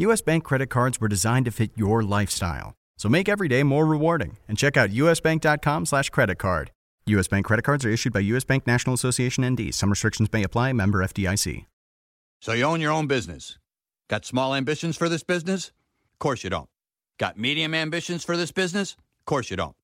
US Bank credit cards were designed to fit your lifestyle. So make every day more rewarding and check out usbank.com slash credit card. US Bank credit cards are issued by US Bank National Association ND. Some restrictions may apply. Member FDIC. So you own your own business. Got small ambitions for this business? Of course you don't. Got medium ambitions for this business? Of course you don't.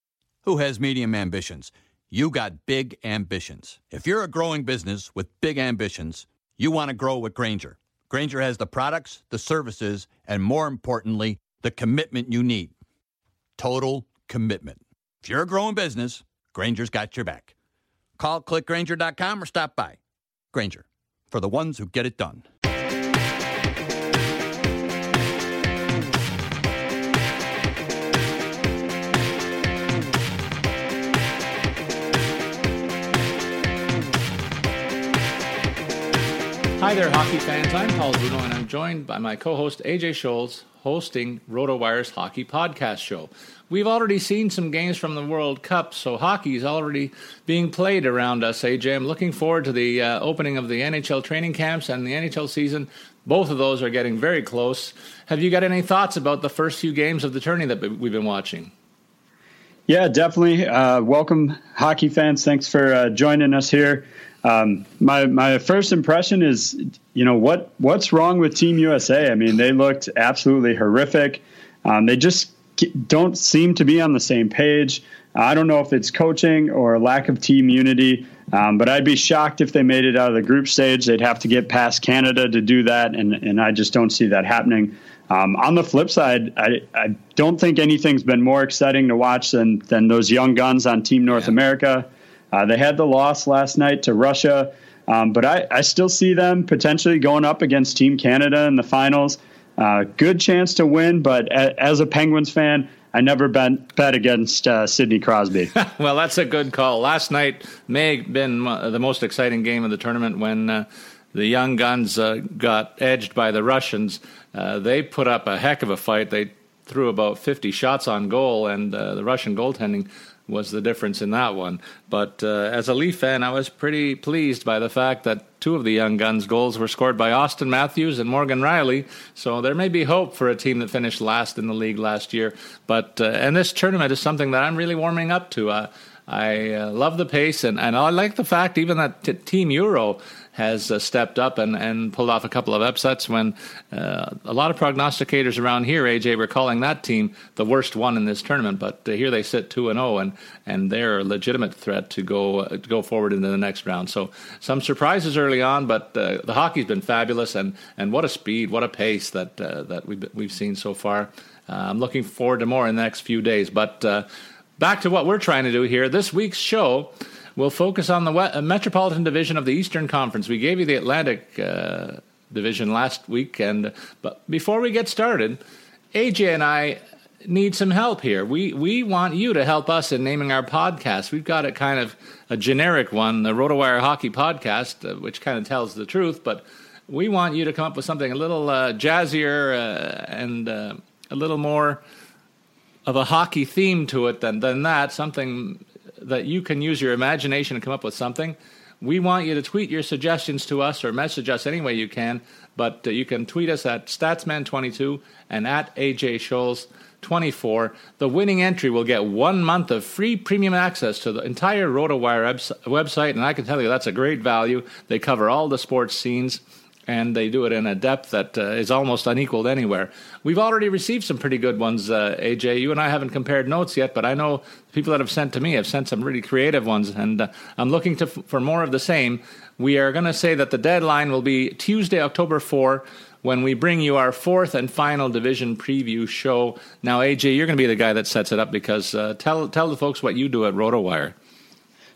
Who has medium ambitions? You got big ambitions. If you're a growing business with big ambitions, you want to grow with Grainger. Grainger has the products, the services, and more importantly, the commitment you need. Total commitment. If you're a growing business, Grainger's got your back. Call clickgrainger.com or stop by. Grainger, for the ones who get it done. Hi there, hockey fans. I'm Paul Bruno, and I'm joined by my co host AJ Scholz, hosting RotoWire's Hockey Podcast Show. We've already seen some games from the World Cup, so hockey is already being played around us, AJ. I'm looking forward to the uh, opening of the NHL training camps and the NHL season. Both of those are getting very close. Have you got any thoughts about the first few games of the tourney that we've been watching? Yeah, definitely. Uh, welcome, hockey fans. Thanks for uh, joining us here. Um, my my first impression is, you know, what what's wrong with Team USA? I mean, they looked absolutely horrific. Um, they just don't seem to be on the same page. I don't know if it's coaching or lack of team unity, um, but I'd be shocked if they made it out of the group stage. They'd have to get past Canada to do that, and and I just don't see that happening. Um, on the flip side, I, I don't think anything's been more exciting to watch than than those young guns on Team North yeah. America. Uh, they had the loss last night to Russia, um, but I, I, still see them potentially going up against Team Canada in the finals. Uh, good chance to win, but a, as a Penguins fan, I never bet, bet against uh, Sidney Crosby. well, that's a good call. Last night may have been the most exciting game of the tournament when uh, the young guns uh, got edged by the Russians. Uh, they put up a heck of a fight. They threw about 50 shots on goal, and the Russian goaltending was the difference in that one. But uh, as a Leaf fan, I was pretty pleased by the fact that two of the young guns' goals were scored by Auston Matthews and Morgan Rielly. So there may be hope for a team that finished last in the league last year. But uh, and this tournament is something that I'm really warming up to. Uh, I uh, love the pace, and, and I like the fact even that t- Team Euro has uh, stepped up and, and pulled off a couple of upsets when uh, a lot of prognosticators around here, AJ, were calling that team the worst one in this tournament. But uh, here they sit 2 and 0, and and they're a legitimate threat to go uh, to go forward into the next round. So some surprises early on, but uh, the hockey's been fabulous, and, and what a speed, what a pace that uh, that we've, we've seen so far. I'm looking forward to more in the next few days. But back to what we're trying to do here. This week's show We'll focus on the uh, Metropolitan Division of the Eastern Conference. We gave you the Atlantic uh, Division last week, and but before we get started, AJ and I need some help here. We we want you to help us in naming our podcast. We've got a kind of a generic one, the RotoWire Hockey Podcast, uh, which kind of tells the truth, but we want you to come up with something a little uh, jazzier uh, and uh, a little more of a hockey theme to it than than that. Something that you can use your imagination and come up with something. We want you to tweet your suggestions to us or message us any way you can, but uh, you can tweet us at Statsman22 and at AJ Scholz. 24. The winning entry will get one month of free premium access to the entire RotoWire website, and I can tell you that's a great value. They cover all the sports scenes and they do it in a depth that uh, is almost unequaled anywhere. We've already received some pretty good ones, uh, AJ. You and I haven't compared notes yet, but I know people that have sent to me have sent some really creative ones, and uh, I'm looking to for more of the same. We are going to say that the deadline will be Tuesday, October 4 when we bring you our fourth and final division preview show. Now, AJ, you're going to be the guy that sets it up because uh, tell tell the folks what you do at RotoWire.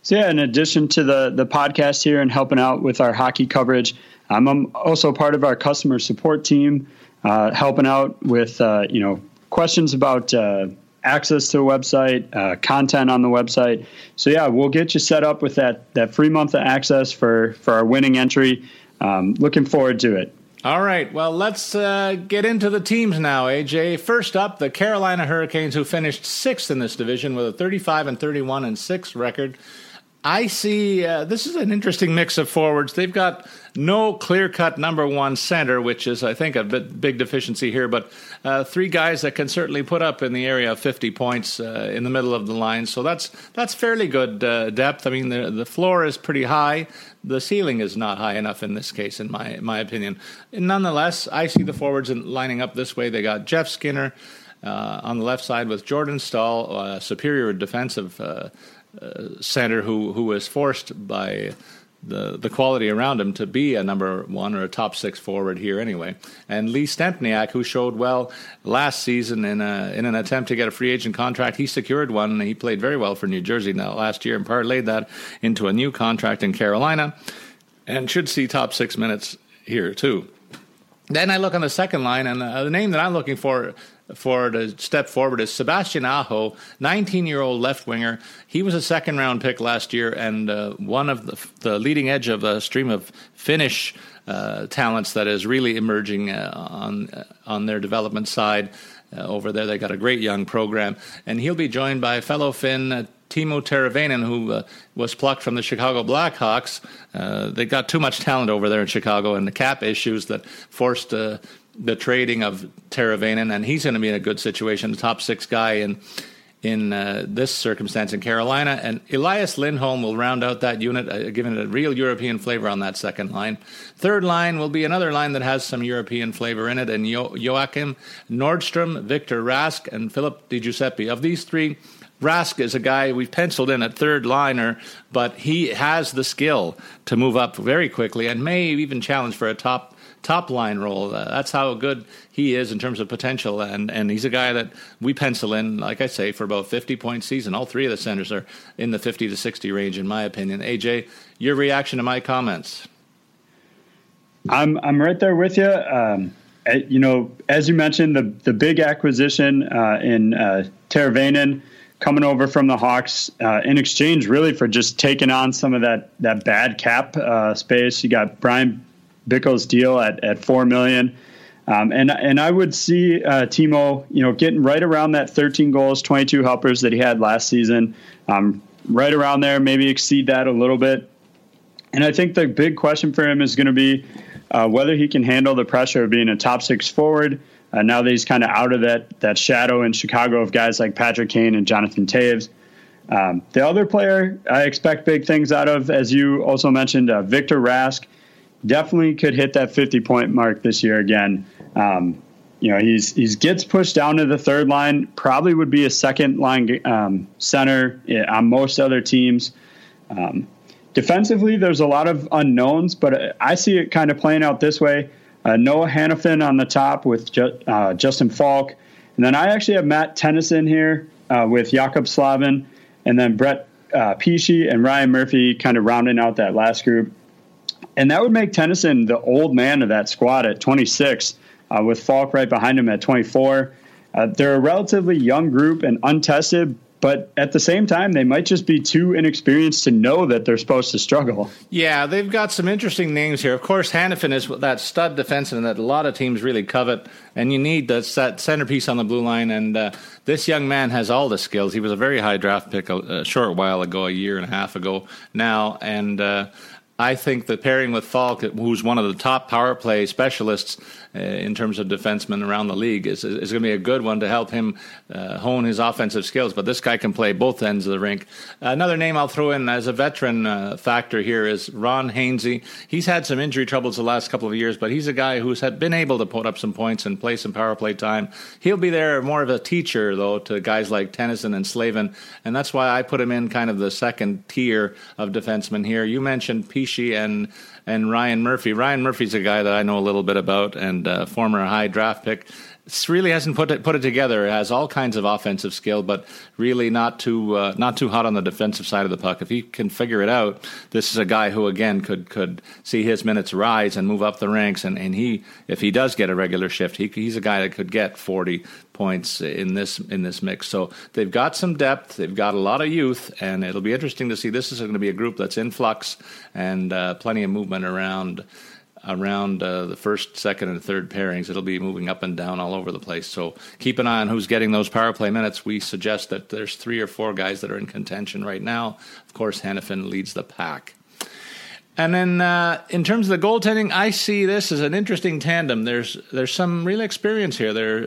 So yeah, in addition to the the podcast here and helping out with our hockey coverage, um, I'm also part of our customer support team, uh, helping out with uh, you know questions about uh, access to the website, uh, content on the website. So yeah, we'll get you set up with that that free month of access for for our winning entry. Um, looking forward to it. All right, well, let's uh, get into the teams now, AJ. First up, the Carolina Hurricanes, who finished sixth in this division with a 35 and 31 and 6 record. I see uh, this is an interesting mix of forwards. They've got no clear cut number one center, which is, I think, a bit, big deficiency here, but uh, three guys that can certainly put up in the area of 50 points uh, in the middle of the line. So that's that's fairly good uh, depth. I mean, the, the floor is pretty high. The ceiling is not high enough in this case, in my, my opinion. nonetheless, I see the forwards lining up this way. They got Jeff Skinner uh, on the left side with Jordan Staal, uh, superior defensive center who who was forced by the the quality around him to be a number one or a top six forward here anyway. And Lee Stempniak, who showed well last season in a in an attempt to get a free agent contract, he secured one. He played very well for New Jersey now last year and parlayed that into a new contract in Carolina, and should see top six minutes here too. Then I look on the second line, and uh, the name that I'm looking for for to step forward is Sebastian Aho, 19 year old left winger. He was a second round pick last year and uh, one of the, the, leading edge of a stream of Finnish uh, talents that is really emerging uh, on uh, on their development side. Uh, over there, they got a great young program, and he'll be joined by fellow Finn uh, Timo Teravainen, who uh, was plucked from the Chicago Blackhawks. Uh, they got too much talent over there in Chicago, and the cap issues that forced uh, the trading of Teravainen, and he's going to be in a good situation, the top six guy in in uh, this circumstance in Carolina. And Elias Lindholm will round out that unit, uh, giving it a real European flavor on that second line. Third line will be another line that has some European flavor in it, and jo- Joakim Nordstrom, Victor Rask, and Phillip Di Giuseppe. Of these three, Rask is a guy we've penciled in at third liner, but he has the skill to move up very quickly and may even challenge for a top top line role. Uh, that's how good he is in terms of potential, and and he's a guy that we pencil in, like I say, for about fifty point season. All three of the centers are in the fifty to sixty range, in my opinion. AJ, your reaction to my comments? I'm I'm right there with you. Um, you know, as you mentioned, the the big acquisition uh, in uh, Teravainen coming over from the Hawks uh, in exchange, really for just taking on some of that that bad cap uh, space. You got Bryan Bickell's deal at at four million. Um, and and I would see uh, Timo, you know, getting right around that 13 goals, 22 helpers that he had last season, um, right around there, maybe exceed that a little bit. And I think the big question for him is going to be uh, whether he can handle the pressure of being a top six forward. Uh, now that he's kind of out of that that shadow in Chicago of guys like Patrick Kane and Jonathan Toews. Um, the other player I expect big things out of, as you also mentioned, uh, Victor Rask definitely could hit that 50 point mark this year again. Um, you know, he's he's gets pushed down to the third line. Probably would be a second line um, center on most other teams. Um, defensively, there's a lot of unknowns, but I see it kind of playing out this way. Uh, Noah Hanifin on the top with Ju- uh, Justin Faulk, and then I actually have Matt Tennyson here uh, with Jaccob Slavin, and then Brett uh, Pesce and Ryan Murphy kind of rounding out that last group and that would make Tennyson the old man of that squad at 26, uh, with Faulk right behind him at 24. Uh, they're a relatively young group and untested, but at the same time, they might just be too inexperienced to know that they're supposed to struggle. Yeah, they've got some interesting names here. Of course, Hanifin is that stud defenseman that a lot of teams really covet, and you need that centerpiece on the blue line. And uh, this young man has all the skills. He was a very high draft pick a, a, short while ago, a year and a half ago now, and. Uh, I think that pairing with Faulk, who's one of the top power play specialists in terms of defensemen around the league, is, is going to be a good one to help him uh, hone his offensive skills. But this guy can play both ends of the rink. Another name I'll throw in as a veteran uh, factor here is Ron Hainsey. He's had some injury troubles the last couple of years, but he's a guy who's had been able to put up some points and play some power play time. He'll be there more of a teacher, though, to guys like Tennyson and Slavin, and that's why I put him in kind of the second tier of defensemen here. You mentioned Pesce and and Ryan Murphy. Ryan Murphy's a guy that I know a little bit about and uh, former high draft pick really hasn't put it put it together. It has all kinds of offensive skill, but really not too uh, not too hot on the defensive side of the puck. If he can figure it out, this is a guy who again could could see his minutes rise and move up the ranks. And, and he if he does get a regular shift, he, he's a guy that could get forty points in this in this mix. So they've got some depth, they've got a lot of youth, and it'll be interesting to see. This is going to be a group that's in flux and uh, plenty of movement around around uh, the first, second, and third pairings. It'll be moving up and down all over the place. So keep an eye on who's getting those power play minutes. We suggest that there's three or four guys that are in contention right now. Of course, Hanifin leads the pack. And then uh, in terms of the goaltending, I see this as an interesting tandem. There's there's some real experience here. There,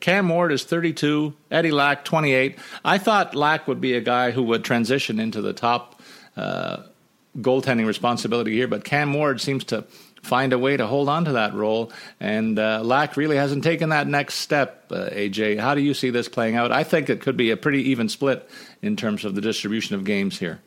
Cam Ward is 32, Eddie Lack 28. I thought Lack would be a guy who would transition into the top uh, goaltending responsibility here, but Cam Ward seems to find a way to hold on to that role. And uh, Lack really hasn't taken that next step, uh, AJ. How do you see this playing out? I think it could be a pretty even split in terms of the distribution of games here.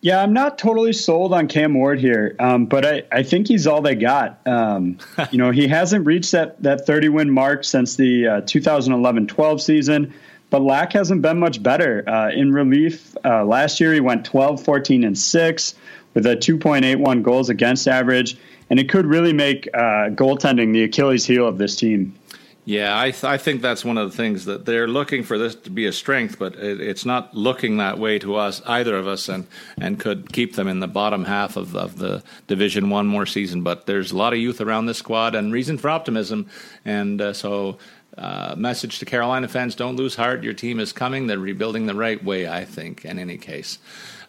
Yeah, I'm not totally sold on Cam Ward here, um, but I, I think he's all they got. Um, you know, he hasn't reached that, that 30 win mark since the uh, 2011 12 season, but Lack hasn't been much better. Uh, in relief, uh, last year he went 12, 14, and 6 with a 2.81 goals against average, and it could really make uh, goaltending the Achilles heel of this team. Yeah, I, th- I think that's one of the things that they're looking for this to be a strength, but it, it's not looking that way to us, either of us, and, and could keep them in the bottom half of, of the Division One more season. But there's a lot of youth around this squad and reason for optimism. And uh, so, uh, message to Carolina fans don't lose heart. Your team is coming. They're rebuilding the right way, I think, in any case.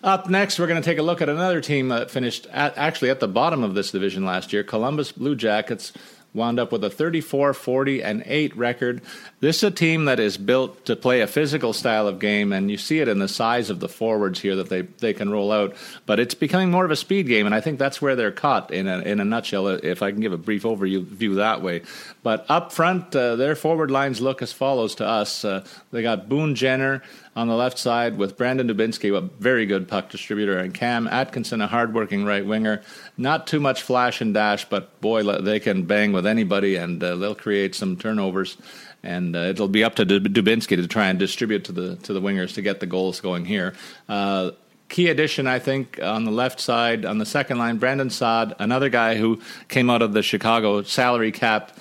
Up next, we're going to take a look at another team that finished at, actually at the bottom of this division last year. Columbus Blue Jackets wound up with a 34 40 and 8 record this is a team that is built to play a physical style of game, and you see it in the size of the forwards here that they, they can roll out. But it's becoming more of a speed game, and I think that's where they're caught in a, in a nutshell, if I can give a brief overview that way. But up front, uh, their forward lines look as follows to us. Uh, they got Boone Jenner on the left side with Brandon Dubinsky, a very good puck distributor, and Cam Atkinson, a hardworking right winger. Not too much flash and dash, but boy, they can bang with anybody, and uh, they'll create some turnovers and uh, it'll be up to Dubinsky to try and distribute to the to the wingers to get the goals going here. Uh, key addition, I think, on the left side on the second line, Brandon Saad, another guy who came out of the Chicago salary cap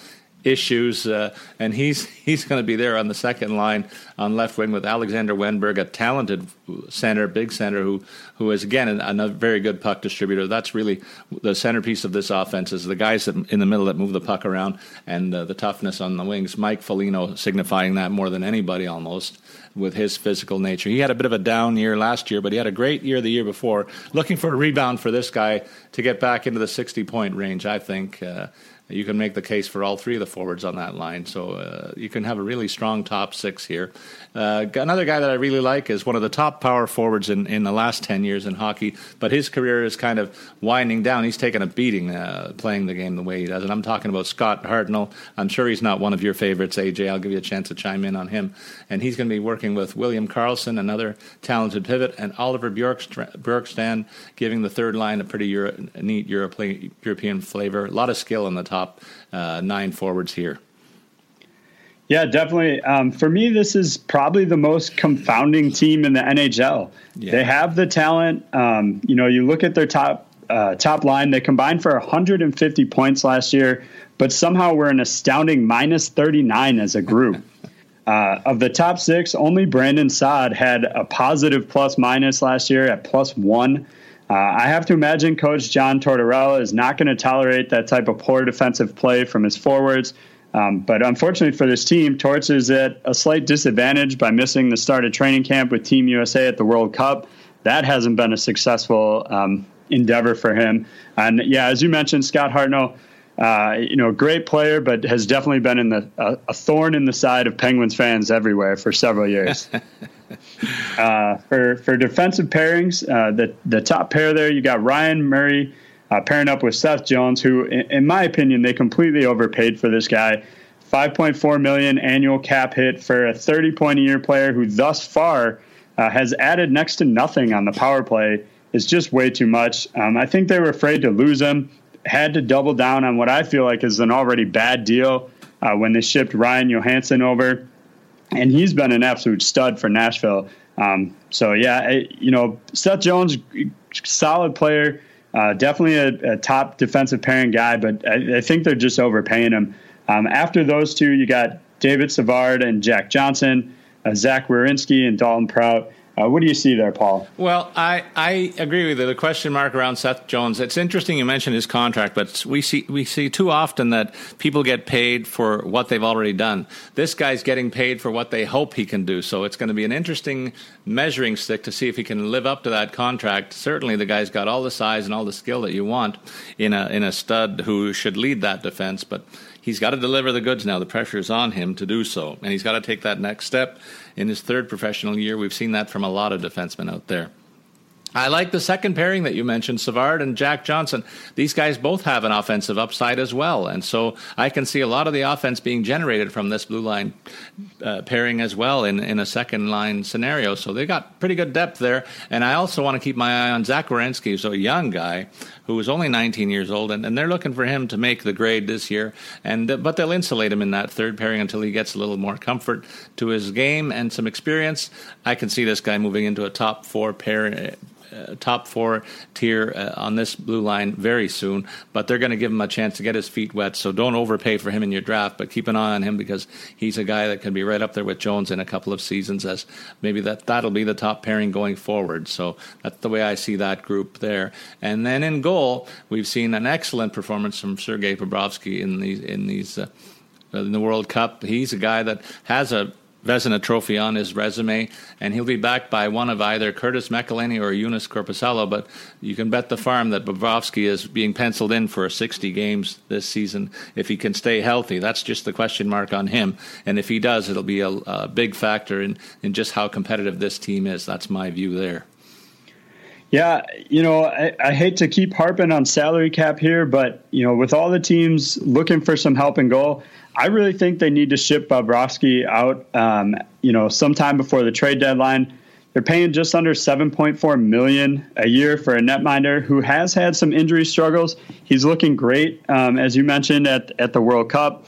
issues, uh, and he's he's going to be there on the second line on left wing with Alexander Wennberg, a talented center, big center who who is again a, a, very good puck distributor. That's really the centerpiece of this offense is the guys that, in the middle that move the puck around and uh, the toughness on the wings. Mike Foligno signifying that more than anybody almost with his physical nature. He had a bit of a down year last year, but he had a great year the year before. Looking for a rebound for this guy to get back into the 60 point range, I think. Uh, you can make the case for all three of the forwards on that line. So uh, you can have a really strong top six here. Uh, another guy that I really like is one of the top power forwards in, in the last 10 years in hockey, but his career is kind of winding down. He's taken a beating uh, playing the game the way he does. And I'm talking about Scott Hartnell. I'm sure he's not one of your favorites, AJ. I'll give you a chance to chime in on him. And he's going to be working with William Karlsson, another talented pivot, and Oliver Bjorkstrand, giving the third line a pretty Euro- neat European flavor. A lot of skill in the top uh, nine forwards here. Yeah, definitely. Um, for me, this is probably the most confounding team in the NHL. Yeah. They have the talent. Um, you know, you look at their top uh, top line; they combined for 150 points last year, but somehow we're an astounding minus 39 as a group. uh, of the top six, only Brandon Saad had a positive plus minus last year at plus one. Uh, I have to imagine Coach John Tortorella is not going to tolerate that type of poor defensive play from his forwards. Um, but unfortunately for this team, Torts is at a slight disadvantage by missing the start of training camp with Team USA at the World Cup. that hasn't been a successful um, endeavor for him. And yeah, as you mentioned, Scott Hartnell, uh, you know, great player, but has definitely been in the uh, a thorn in the side of Penguins fans everywhere for several years. uh, for for defensive pairings, uh, the the top pair there, you got Ryan Murray uh, pairing up with Seth Jones, who, in, in my opinion, they completely overpaid for this guy. 5.4 million annual cap hit for a 30 point a year player who thus far uh, has added next to nothing on the power play is just way too much. Um, I think they were afraid to lose him, had to double down on what I feel like is an already bad deal uh, when they shipped Ryan Johansen over, and he's been an absolute stud for Nashville. Um, so yeah, I, you know Seth Jones, solid player, uh, definitely a, a, top defensive pairing guy, but I, I think they're just overpaying him. Um, after those two, you got David Savard and Jack Johnson, uh, Zach Werenski and Dalton Prout. Uh, what do you see there, Paul? Well, I, I agree with you. The question mark around Seth Jones. It's interesting you mentioned his contract, but we see we see too often that people get paid for what they've already done. This guy's getting paid for what they hope he can do. So it's going to be an interesting measuring stick to see if he can live up to that contract. Certainly, the guy's got all the size and all the skill that you want in a in a stud who should lead that defense, but he's got to deliver the goods now. The pressure is on him to do so, and he's got to take that next step in his third professional year. We've seen that from a lot of defensemen out there. I like the second pairing that you mentioned, Savard and Jack Johnson. These guys both have an offensive upside as well. And so I can see a lot of the offense being generated from this blue line uh, pairing as well in, in a second line scenario. So they got pretty good depth there. And I also want to keep my eye on Zach Werenski, who's a young guy who is only 19 years old. And, and they're looking for him to make the grade this year. And uh, But they'll insulate him in that third pairing until he gets a little more comfort to his game and some experience. I can see this guy moving into a top four pair uh, top four tier uh, on this blue line very soon, but they're going to give him a chance to get his feet wet. So don't overpay for him in your draft, but keep an eye on him because he's a guy that can be right up there with Jones in a couple of seasons as maybe that that'll be the top pairing going forward. So that's the way I see that group there. And then in goal, we've seen an excellent performance from Sergei Bobrovsky in these in these. Uh, in the World Cup, he's a guy that has a Vezina Trophy on his resume, and he'll be backed by one of either Curtis McElhinney or Joonas Korpisalo. But you can bet the farm that Bobrovsky is being penciled in for 60 games this season if he can stay healthy. That's just the question mark on him, and if he does, it'll be a, a big factor in, in just how competitive this team is. That's my view there. Yeah, you know, I, I, hate to keep harping on salary cap here, but you know, with all the teams looking for some help and goal, I really think they need to ship Bobrovsky out. Um, you know, sometime before the trade deadline. They're paying just under 7.4 million a year for a netminder who has had some injury struggles. He's looking great, um, as you mentioned at at the World Cup.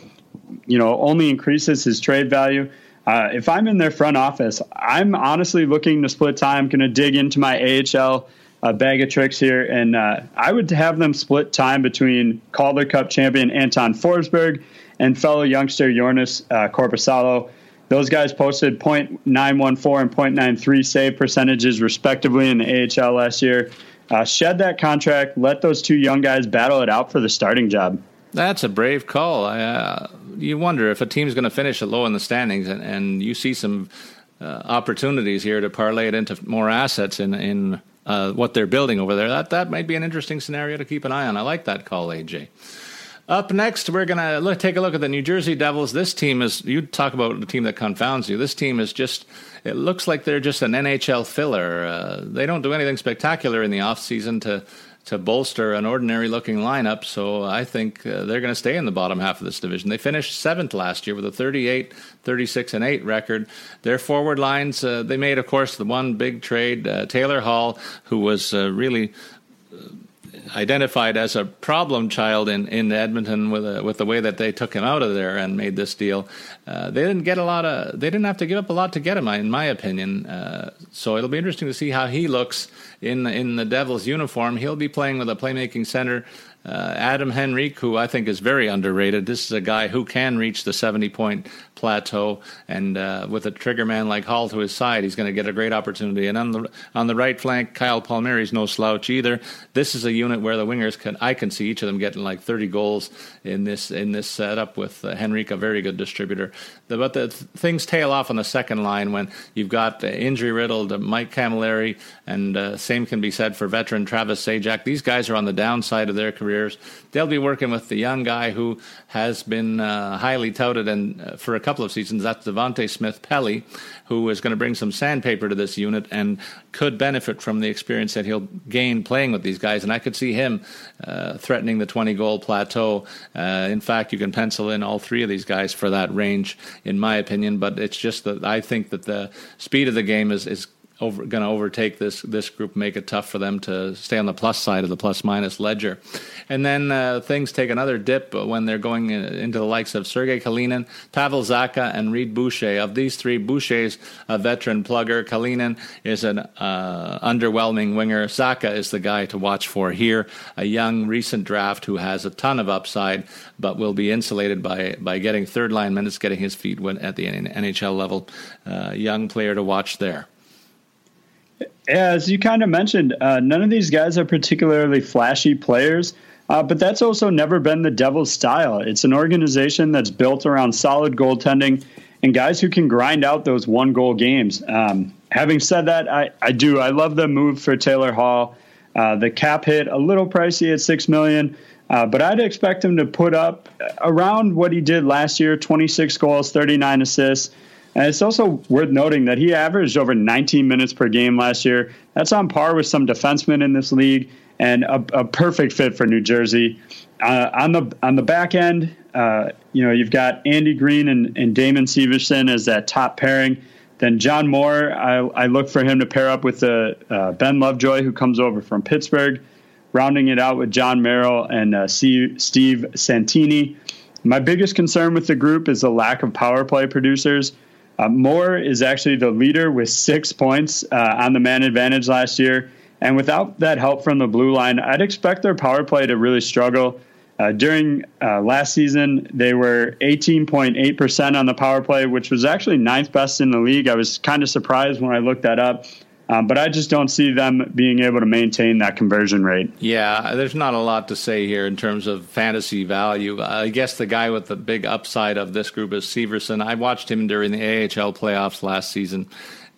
You know, only increases his trade value. Uh, if I'm in their front office, I'm honestly looking to split time. Going to dig into my AHL uh, bag of tricks here, and uh, I would have them split time between Calder Cup champion Anton Forsberg and fellow youngster Joonas uh. Those guys posted .914 and .93 save percentages respectively in the AHL last year. Uh, shed that contract. Let those two young guys battle it out for the starting job. That's a brave call. Uh, you wonder if a team's going to finish low in the standings, and, and you see some uh, opportunities here to parlay it into more assets in in uh, what they're building over there. That that might be an interesting scenario to keep an eye on. I like that call, AJ. Up next, we're going to take a look at the New Jersey Devils. This team is, you talk about the team that confounds you. This team is just, it looks like they're just an NHL filler. Uh, they don't do anything spectacular in the offseason to, to bolster an ordinary looking lineup. So I think uh, they're going to stay in the bottom half of this division. They finished seventh last year with a 38, 36, and 8 record. Their forward lines, uh, they made, of course, the one big trade. Uh, Taylor Hall, who was uh, really identified as a problem child in, in Edmonton with a, with the way that they took him out of there and made this deal. Uh, they didn't get a lot of they didn't have to give up a lot to get him, in my opinion. Uh, so it'll be interesting to see how he looks in in the Devils uniform. He'll be playing with a playmaking center uh, Adam Henrique, who I think is very underrated. This is a guy who can reach the 70 point plateau, and uh, with a trigger man like Hall to his side, he's going to get a great opportunity. And on the on the right flank, Kyle Palmieri's no slouch either. This is a unit where the wingers can I can see each of them getting like 30 goals in this in this setup with uh, Henrique, a very good distributor. The, but the th- things tail off on the second line when you've got injury riddled Mike Cammalleri, and uh, same can be said for veteran Travis Zajac. These guys are on the downside of their careers. They'll be working with the young guy who has been uh, highly touted and uh, for a couple of seasons. That's Devante Smith Pelly, who is going to bring some sandpaper to this unit and could benefit from the experience that he'll gain playing with these guys. And I could see him uh, threatening the 20 goal plateau. Uh, in fact, you can pencil in all three of these guys for that range, in my opinion. But it's just that I think that the speed of the game is, is over, going to overtake this this group, make it tough for them to stay on the plus side of the plus minus ledger. And then uh, things take another dip when they're going into the likes of Sergei Kalinin, Pavel Zacha, and Reid Boucher. Of these three, Boucher's a veteran plugger. Kalinin is an uh, underwhelming winger. Zacha is the guy to watch for here, a young recent draft who has a ton of upside, but will be insulated by by getting third line minutes, getting his feet at the NHL level. Uh, young player to watch there. As you kind of mentioned, uh, none of these guys are particularly flashy players, uh, but that's also never been the Devils' style. It's an organization that's built around solid goaltending and guys who can grind out those one goal games. Um, having said that, I, I do. I love the move for Taylor Hall. Uh, the cap hit a little pricey at six million, uh, but I'd expect him to put up around what he did last year: 26 goals, 39 assists. And it's also worth noting that he averaged over 19 minutes per game last year. That's on par with some defensemen in this league and a, a perfect fit for New Jersey. Uh, on the on the back end, uh, you know, you've got Andy Greene and, and Damon Severson as that top pairing. Then John Moore, I, I look for him to pair up with the, uh, Ben Lovejoy, who comes over from Pittsburgh, rounding it out with Jon Merrill and uh, Steve Santini. My biggest concern with the group is the lack of power play producers. Uh, Moore is actually the leader with six points uh, on the man advantage last year. And without that help from the blue line, I'd expect their power play to really struggle. Uh, during uh, last season, they were 18.8% on the power play, which was actually ninth best in the league. I was kind of surprised when I looked that up. Um, but I just don't see them being able to maintain that conversion rate. Yeah, there's not a lot to say here in terms of fantasy value. I guess the guy with the big upside of this group is Severson. I watched him during the AHL playoffs last season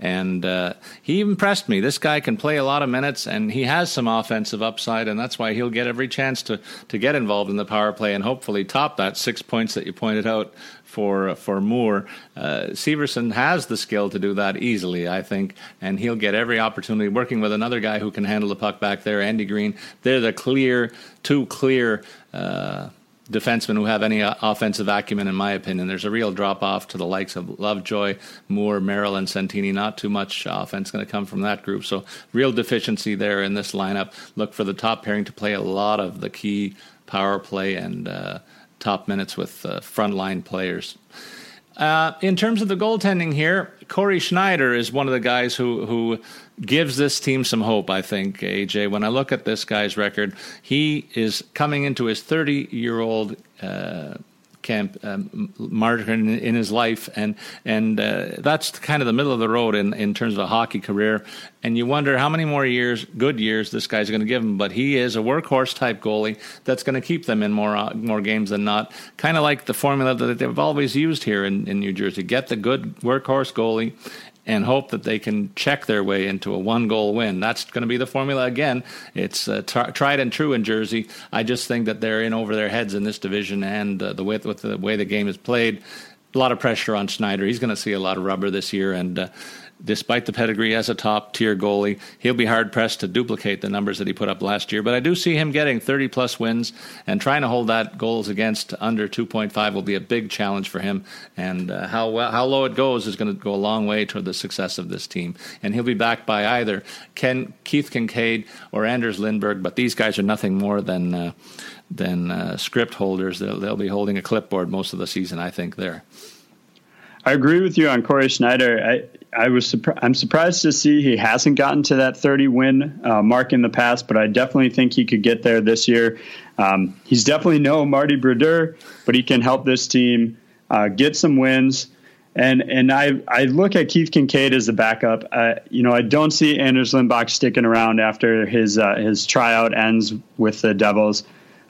and uh, he impressed me. This guy can play a lot of minutes, and he has some offensive upside, and that's why he'll get every chance to to get involved in the power play and hopefully top that six points that you pointed out for for Moore. Uh, Severson has the skill to do that easily, I think, and he'll get every opportunity working with another guy who can handle the puck back there, Andy Greene. They're the clear, two clear. Uh, defensemen who have any offensive acumen, in my opinion. There's a real drop off to the likes of Lovejoy, Moore, Merrill, and Santini. Not too much offense going to come from that group. So, real deficiency there in this lineup. Look for the top pairing to play a lot of the key power play and uh, top minutes with uh, frontline players. Uh, in terms of the goaltending here, Cory Schneider is one of the guys who who gives this team some hope. I think AJ. When I look at this guy's record, he is coming into his 30 year old. Uh, camp um, in, his life, and and uh, that's kind of the middle of the road in, in terms of a hockey career. And you wonder how many more years, good years, this guy's going to give him. But he is a workhorse type goalie that's going to keep them in more uh, more games than not. Kind of like the formula that they've always used here in, in New Jersey: get the good workhorse goalie, and hope that they can check their way into a one goal win. That's going to be the formula again. It's uh, tried and true in Jersey. I just think that they're in over their heads in this division and uh, the way with the way the game is played. A lot of pressure on Schneider. He's going to see a lot of rubber this year, and uh, despite the pedigree as a top tier goalie, he'll be hard pressed to duplicate the numbers that he put up last year. But I do see him getting 30 plus wins and trying to hold that goals against under 2.5 will be a big challenge for him. And uh, how well, how low it goes is going to go a long way toward the success of this team. And he'll be backed by either Ken Keith Kinkaid or Anders Lindback. But these guys are nothing more than uh, than uh, script holders. They'll, they'll be holding a clipboard most of the season, I think. There. I agree with you on Cory Schneider. I, I was surpri- I'm surprised to see he hasn't gotten to that 30 win uh, mark in the past, but I definitely think he could get there this year. Um, he's definitely no Marty Brodeur, but he can help this team uh, get some wins. And and I I look at Keith Kinkaid as a backup. Uh, you know I don't see Anders Lindback sticking around after his uh, his tryout ends with the Devils.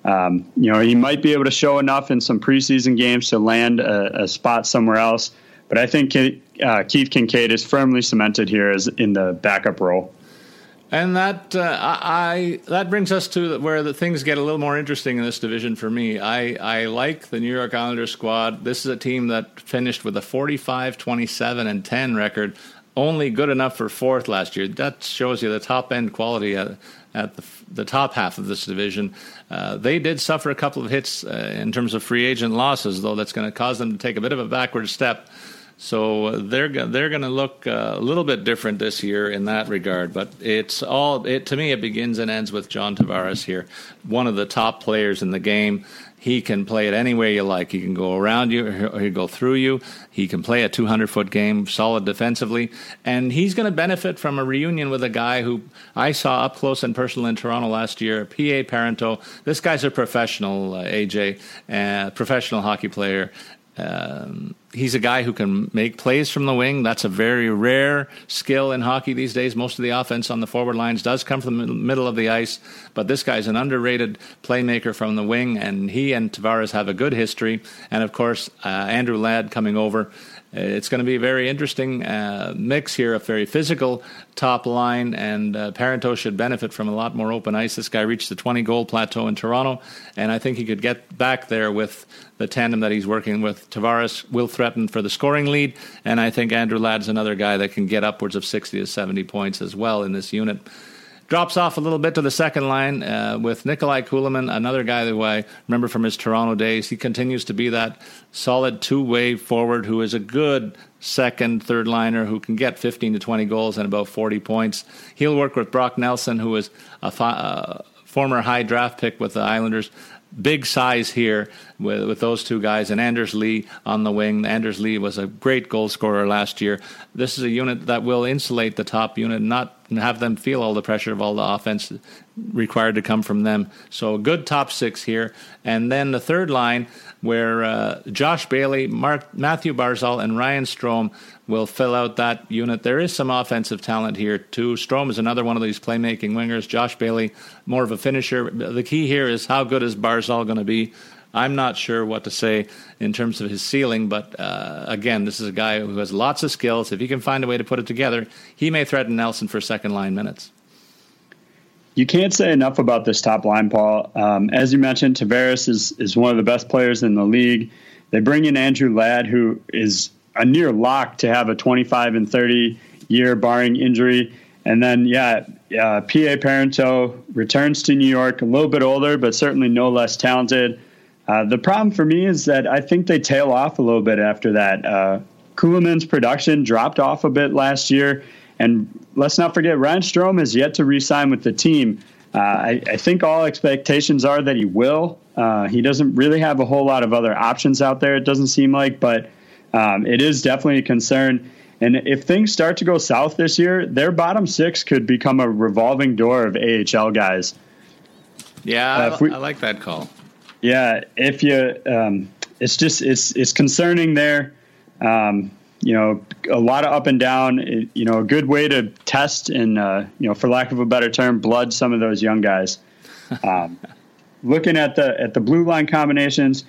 Um, you know he might be able to show enough in some preseason games to land a, a spot somewhere else. But I think uh, Keith Kinkaid is firmly cemented here as in the backup role. And that uh, I that brings us to where the things get a little more interesting in this division for me. I, I like the New York Islanders squad. This is a team that finished with a 45, 27, and 10 record, only good enough for fourth last year. That shows you the top end quality at, at the, the top half of this division. Uh, they did suffer a couple of hits uh, in terms of free agent losses, though that's going to cause them to take a bit of a backward step. So uh, they're they're going to look uh, a little bit different this year in that regard. But it's all it to me. It begins and ends with John Tavares here, one of the top players in the game. He can play it any way you like. He can go around you or he go through you. He can play a 200 foot game, solid defensively, and he's going to benefit from a reunion with a guy who I saw up close and personal in Toronto last year, P.A. Parenteau. This guy's a professional, uh, AJ, uh, professional hockey player, um, he's a guy who can make plays from the wing. That's a very rare skill in hockey these days. Most of the offense on the forward lines does come from the middle of the ice, but this guy's an underrated playmaker from the wing, and he and Tavares have a good history. And of course, uh, Andrew Ladd coming over it's going to be a very interesting uh, mix here, a very physical top line, and uh, Parenteau should benefit from a lot more open ice. This guy reached the 20 goal plateau in Toronto, and I think he could get back there with the tandem that he's working with. Tavares will threaten for the scoring lead, and I think Andrew Ladd's another guy that can get upwards of 60 to 70 points as well in this unit. Drops off a little bit to the second line uh, with Nikolai Kulemin, another guy who I remember from his Toronto days. He continues to be that solid two way forward who is a good second, third liner who can get 15 to 20 goals and about 40 points. He'll work with Brock Nelson, who is a uh, former high draft pick with the Islanders big size here with, with those two guys and Anders Lee on the wing. Anders Lee was a great goal scorer last year. This is a unit that will insulate the top unit, not have them feel all the pressure of all the offense required to come from them. So good top six here. And then the third line where uh, Josh Bailey, Mark, Mathew Barzal, and Ryan Strome will fill out that unit. There is some offensive talent here too. Strome is another one of these playmaking wingers. Josh Bailey, more of a finisher. The key here is how good is Barzal going to be? I'm not sure what to say in terms of his ceiling, but uh, again, this is a guy who has lots of skills. If he can find a way to put it together, he may threaten Nelson for second line minutes. You can't say enough about this top line, Paul. Um, as you mentioned, Tavares is, is one of the best players in the league. They bring in Andrew Ladd, who is a near lock to have a 25 and 30 year barring injury. And then, yeah, uh, P.A. Parenteau returns to New York, a little bit older, but certainly no less talented. Uh, the problem for me is that I think they tail off a little bit after that. Uh, Kulemin's production dropped off a bit last year. And let's not forget, Ryan Strome has yet to re sign with the team. Uh, I, I, think all expectations are that he will. Uh, he doesn't really have a whole lot of other options out there, it doesn't seem like, but um, it is definitely a concern. And if things start to go south this year, their bottom six could become a revolving door of AHL guys. Yeah, uh, we, I like that call. Yeah, if you, um, it's just it's it's concerning there. Um, you know, a lot of up and down. You know, a good way to test and uh, you know, for lack of a better term, blood some of those young guys. Um, looking at the at the blue line combinations,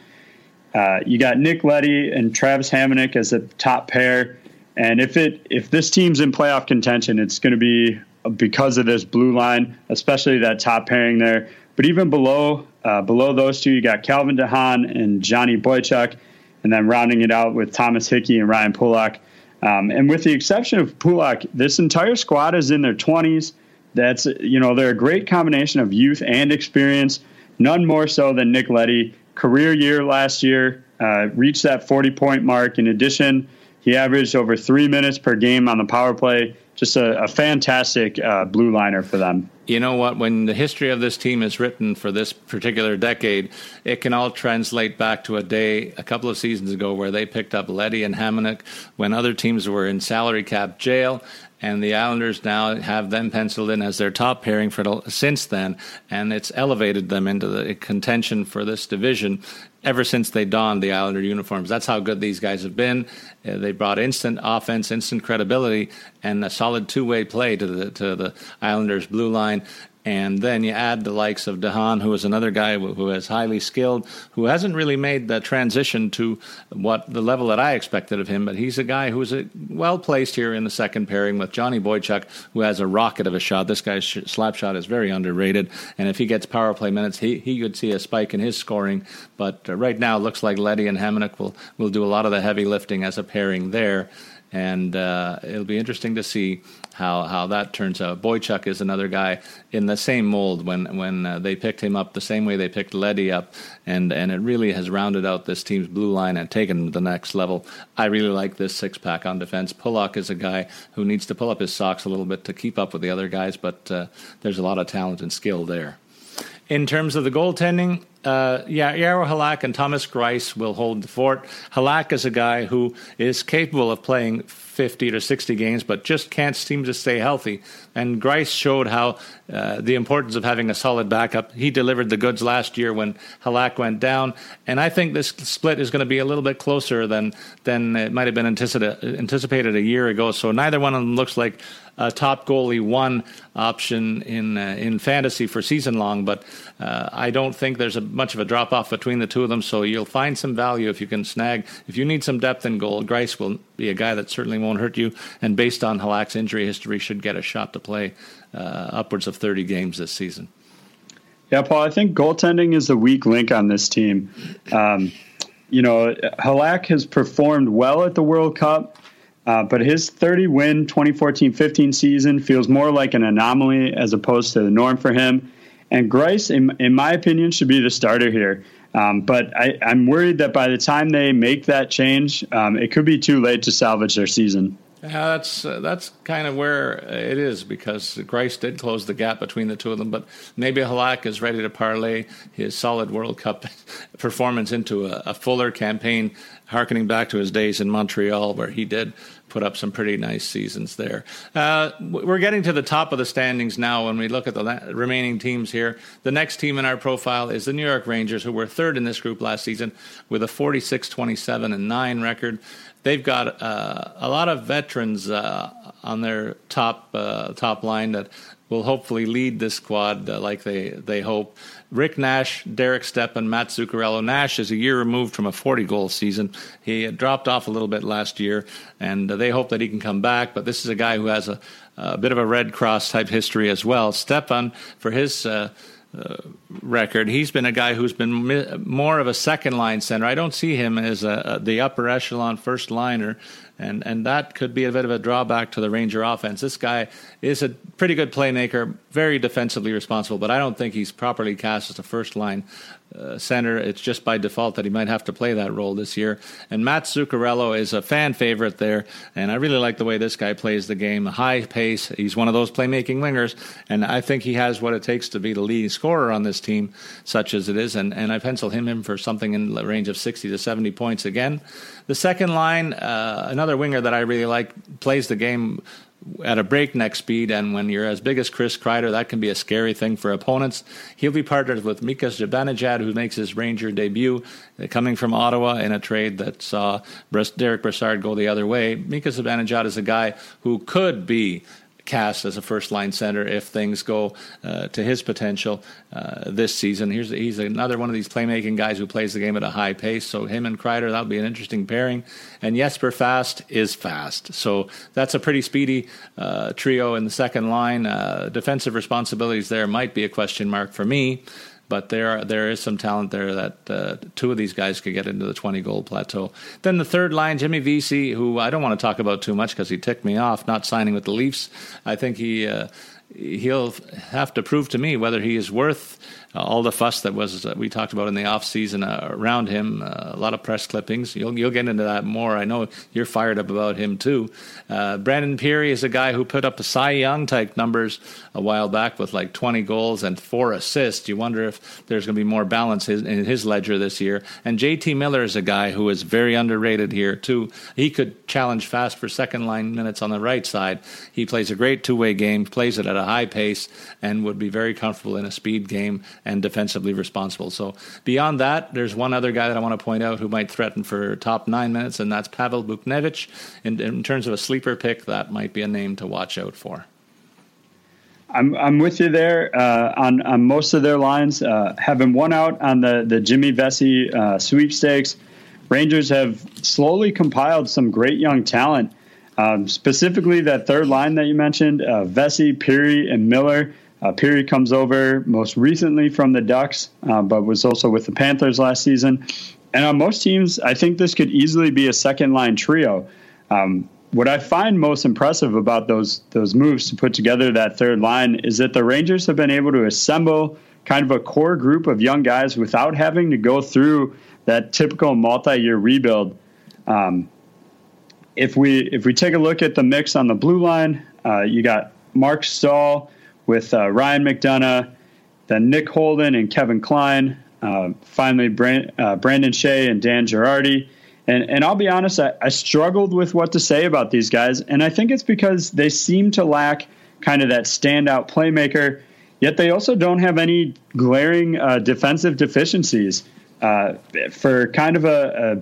uh, you got Nick Leddy and Travis Hamonic as a top pair. And if it if this team's in playoff contention, it's going to be because of this blue line, especially that top pairing there. But even below uh, below those two, you got Calvin DeHaan and Johnny Boychuk, and then rounding it out with Thomas Hickey and Ryan Pulock. Um, and with the exception of Pulock, this entire squad is in their 20s. That's you know they're a great combination of youth and experience. None more so than Nick Leddy. Career year last year, uh, reached that 40 point mark. In addition, he averaged over three minutes per game on the power play just a, a fantastic uh, blue liner for them. You know what? When the history of this team is written for this particular decade, it can all translate back to a day a couple of seasons ago where they picked up Leddy and Hamonic when other teams were in salary cap jail and the Islanders now have them penciled in as their top pairing for since then, and it's elevated them into the contention for this division ever since they donned the Islander uniforms. That's how good these guys have been. Uh, they brought instant offense, instant credibility, and a solid two-way play to the to the Islanders' blue line. And then you add the likes of DeHaan, who is another guy who is highly skilled, who hasn't really made the transition to what the level that I expected of him. But he's a guy who's well placed here in the second pairing with Johnny Boychuk, who has a rocket of a shot. This guy's slap shot is very underrated, and if he gets power play minutes, he he could see a spike in his scoring. But uh, right now, it looks like Leddy and Hamonic will will do a lot of the heavy lifting as a pairing there and uh, it'll be interesting to see how how that turns out. Boychuk is another guy in the same mold when when uh, they picked him up the same way they picked Leddy up, and and it really has rounded out this team's blue line and taken them to the next level. I really like this six pack on defense. Pulock is a guy who needs to pull up his socks a little bit to keep up with the other guys, but uh, there's a lot of talent and skill there. In terms of the goaltending, uh, yeah, Jaro Halak and Thomas Greiss will hold the fort. Halak is a guy who is capable of playing 50 to 60 games, but just can't seem to stay healthy. And Greiss showed how uh, the importance of having a solid backup. He delivered the goods last year when Halak went down, and I think this split is going to be a little bit closer than than it might have been anticipated, anticipated a year ago. So neither one of them looks like a top goalie one option in uh, in fantasy for season long, but uh, I don't think there's a much of a drop off between the two of them. So you'll find some value if you can snag. If you need some depth in goal, Greiss will be a guy that certainly won't hurt you. And based on Halak's injury history, should get a shot to play uh, upwards of 30 games this season. Yeah, Paul, I think goaltending is the weak link on this team. Um, you know, Halak has performed well at the World Cup, uh, but his 30 win 2014 15 season feels more like an anomaly as opposed to the norm for him. And Greiss, in, in my opinion, should be the starter here. Um, but I, am worried that by the time they make that change, um, it could be too late to salvage their season. Yeah, that's uh, that's kind of where it is because Greiss did close the gap between the two of them, but maybe Halak is ready to parlay his solid World Cup performance into a, a fuller campaign, harkening back to his days in Montreal where he did put up some pretty nice seasons there. Uh, we're getting to the top of the standings now when we look at the la- remaining teams here. The next team in our profile is the New York Rangers, who were third in this group last season with a 46 27 and 9 record. They've got uh, a lot of veterans uh, on their top uh, top line that will hopefully lead this squad uh, like they, they hope. Rick Nash, Derek Stepan, Matt Zuccarello. Nash is a year removed from a 40 goal season. He dropped off a little bit last year, and they hope that he can come back. But this is a guy who has a, a bit of a Red Cross type history as well. Stepan, for his uh, uh, record, he's been a guy who's been mi- more of a second line center. I don't see him as a, a, the upper echelon first liner and and that could be a bit of a drawback to the Ranger offense. This guy is a pretty good playmaker, very defensively responsible, but I don't think he's properly cast as a first line uh, center. It's just by default that he might have to play that role this year. And Matt Zuccarello is a fan favorite there, and I really like the way this guy plays the game. High pace. He's one of those playmaking wingers, and I think he has what it takes to be the leading scorer on this team, such as it is. And, and I pencil him in for something in the range of 60 to 70 points again. The second line, uh, another winger that I really like, plays the game at a breakneck speed, and when you're as big as Chris Kreider, that can be a scary thing for opponents. He'll be partnered with Mika Zibanejad, who makes his Ranger debut, uh, coming from Ottawa in a trade that saw Derek Brassard go the other way. Mika Zibanejad is a guy who could be cast as a first line center if things go uh, to his potential uh, this season. Here's he's another one of these playmaking guys who plays the game at a high pace. So him and Kreider that'll be an interesting pairing. And Jesper Fast is fast, so that's a pretty speedy uh, trio in the second line. Uh, defensive responsibilities there might be a question mark for me but there are, there is some talent there that uh, two of these guys could get into the 20 goal plateau. Then the third line, Jimmy Vesey, who I don't want to talk about too much because he ticked me off not signing with the Leafs. I think he. Uh, he'll have to prove to me whether he is worth all the fuss that was uh, we talked about in the off season uh, around him. Uh, a lot of press clippings. You'll you'll get into that more. I know you're fired up about him too. Uh, Brandon Pirri is a guy who put up a Cy Young type numbers a while back with like 20 goals and four assists. You wonder if there's going to be more balance in his ledger this year. And JT Miller is a guy who is very underrated here too. He could challenge fast for second line minutes on the right side. He plays a great two way game, plays it at a high pace, and would be very comfortable in a speed game and defensively responsible. So beyond that, there's one other guy that I want to point out who might threaten for top nine minutes, and that's Pavel Buchnevich. In, in terms of a sleeper pick, that might be a name to watch out for. I'm I'm with you there uh, on on most of their lines. Uh, having won out on the the Jimmy Vesey uh, sweepstakes, Rangers have slowly compiled some great young talent. Um, specifically, that third line that you mentioned, uh, Vesey, Pirri, and Miller. Uh, Pirri comes over most recently from the Ducks, uh, but was also with the Panthers last season. And on most teams, I think this could easily be a second line trio. Um, what I find most impressive about those those moves to put together that third line is that the Rangers have been able to assemble kind of a core group of young guys without having to go through that typical multi-year rebuild. Um, if we if we take a look at the mix on the blue line, uh, you got Mark Staal, with uh, Ryan McDonagh, then Nick Holden and Kevin Klein, uh, finally Brand, uh, Brandon Skjei and Dan Girardi. And, and I'll be honest, I, I, struggled with what to say about these guys. And I think it's because they seem to lack kind of that standout playmaker, yet they also don't have any glaring uh, defensive deficiencies. Uh, for kind of a, a,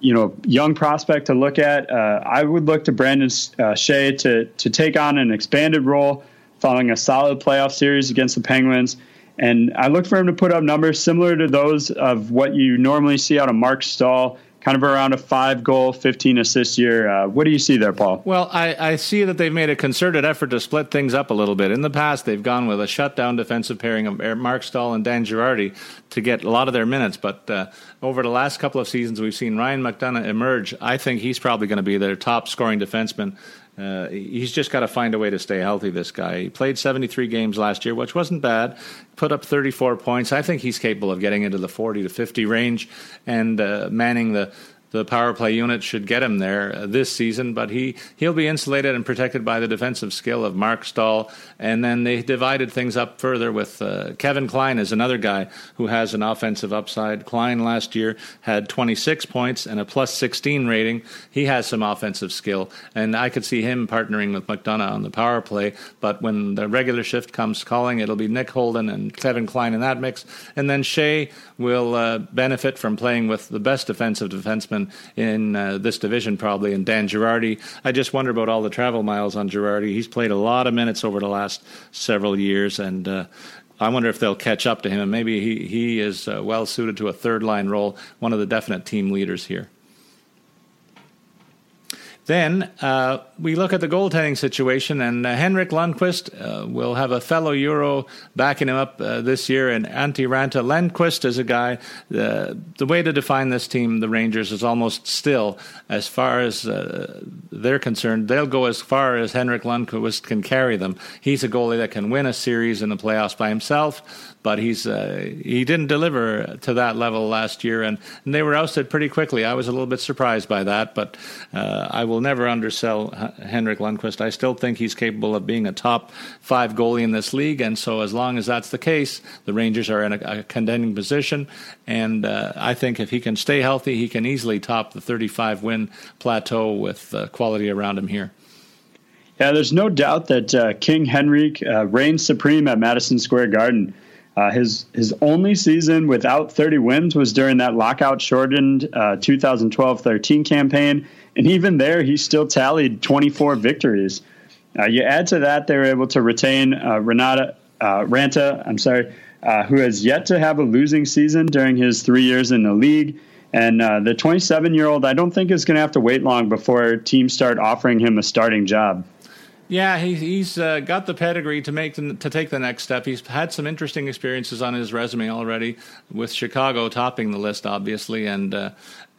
you know young prospect to look at, uh, I would look to Brandon Skjei to to take on an expanded role following a solid playoff series against the Penguins. And I look for him to put up numbers similar to those of what you normally see out of Mark Staal, kind of around a five goal, 15 assist year. Uh, what do you see there, Paul? Well, I, I, see that they've made a concerted effort to split things up a little bit. In the past, they've gone with a shutdown defensive pairing of Mark Staal and Dan Girardi to get a lot of their minutes. But uh, over the last couple of seasons, we've seen Ryan McDonagh emerge. I think he's probably going to be their top scoring defenseman uh, he's just got to find a way to stay healthy. This guy. He played 73 games last year, which wasn't bad. Put up 34 points. I think he's capable of getting into the 40 to 50 range and uh, manning the the power play unit should get him there uh, this season, but he, he'll be insulated and protected by the defensive skill of Mark Staal. And then they divided things up further with uh, Kevin Klein is another guy who has an offensive upside. Klein last year had 26 points and a plus 16 rating. He has some offensive skill, and I could see him partnering with McDonagh on the power play. But when the regular shift comes calling, it'll be Nick Holden and Kevin Klein in that mix. And then Skjei will uh, benefit from playing with the best defensive defenseman in uh, this division, probably, and Dan Girardi. I just wonder about all the travel miles on Girardi. He's played a lot of minutes over the last several years, and uh, I wonder if they'll catch up to him. And maybe he, he is uh, well suited to a third line role, one of the definite team leaders here. Then uh, we look at the goaltending situation, and uh, Henrik Lundqvist uh, will have a fellow Euro backing him up uh, this year, and Antti Raanta. Lundqvist is a guy. the way to define this team, the Rangers, is almost still, as far as uh, they're concerned, they'll go as far as Henrik Lundqvist can carry them. He's a goalie that can win a series in the playoffs by himself but he's uh, he didn't deliver to that level last year, and, and, they were ousted pretty quickly. I was a little bit surprised by that, but uh, I will never undersell Henrik Lundqvist. I still think he's capable of being a top five goalie in this league, and so as long as that's the case, the Rangers are in a, a contending position, and uh, I think if he can stay healthy, he can easily top the 35 win plateau with quality around him here. Yeah, there's no doubt that uh, King Henrik uh, reigns supreme at Madison Square Garden. Uh, his his only season without 30 wins was during that lockout shortened 2012-13 uh, campaign, and even there he still tallied 24 victories. Uh, you add to that they were able to retain uh, Renata uh, Raanta, I'm sorry, uh, who has yet to have a losing season during his three years in the league. And the 27 year old, I don't think is going to have to wait long before teams start offering him a starting job. Yeah, he, he's uh, got the pedigree to make the, to take the next step. He's had some interesting experiences on his resume already, with Chicago topping the list, obviously, and uh,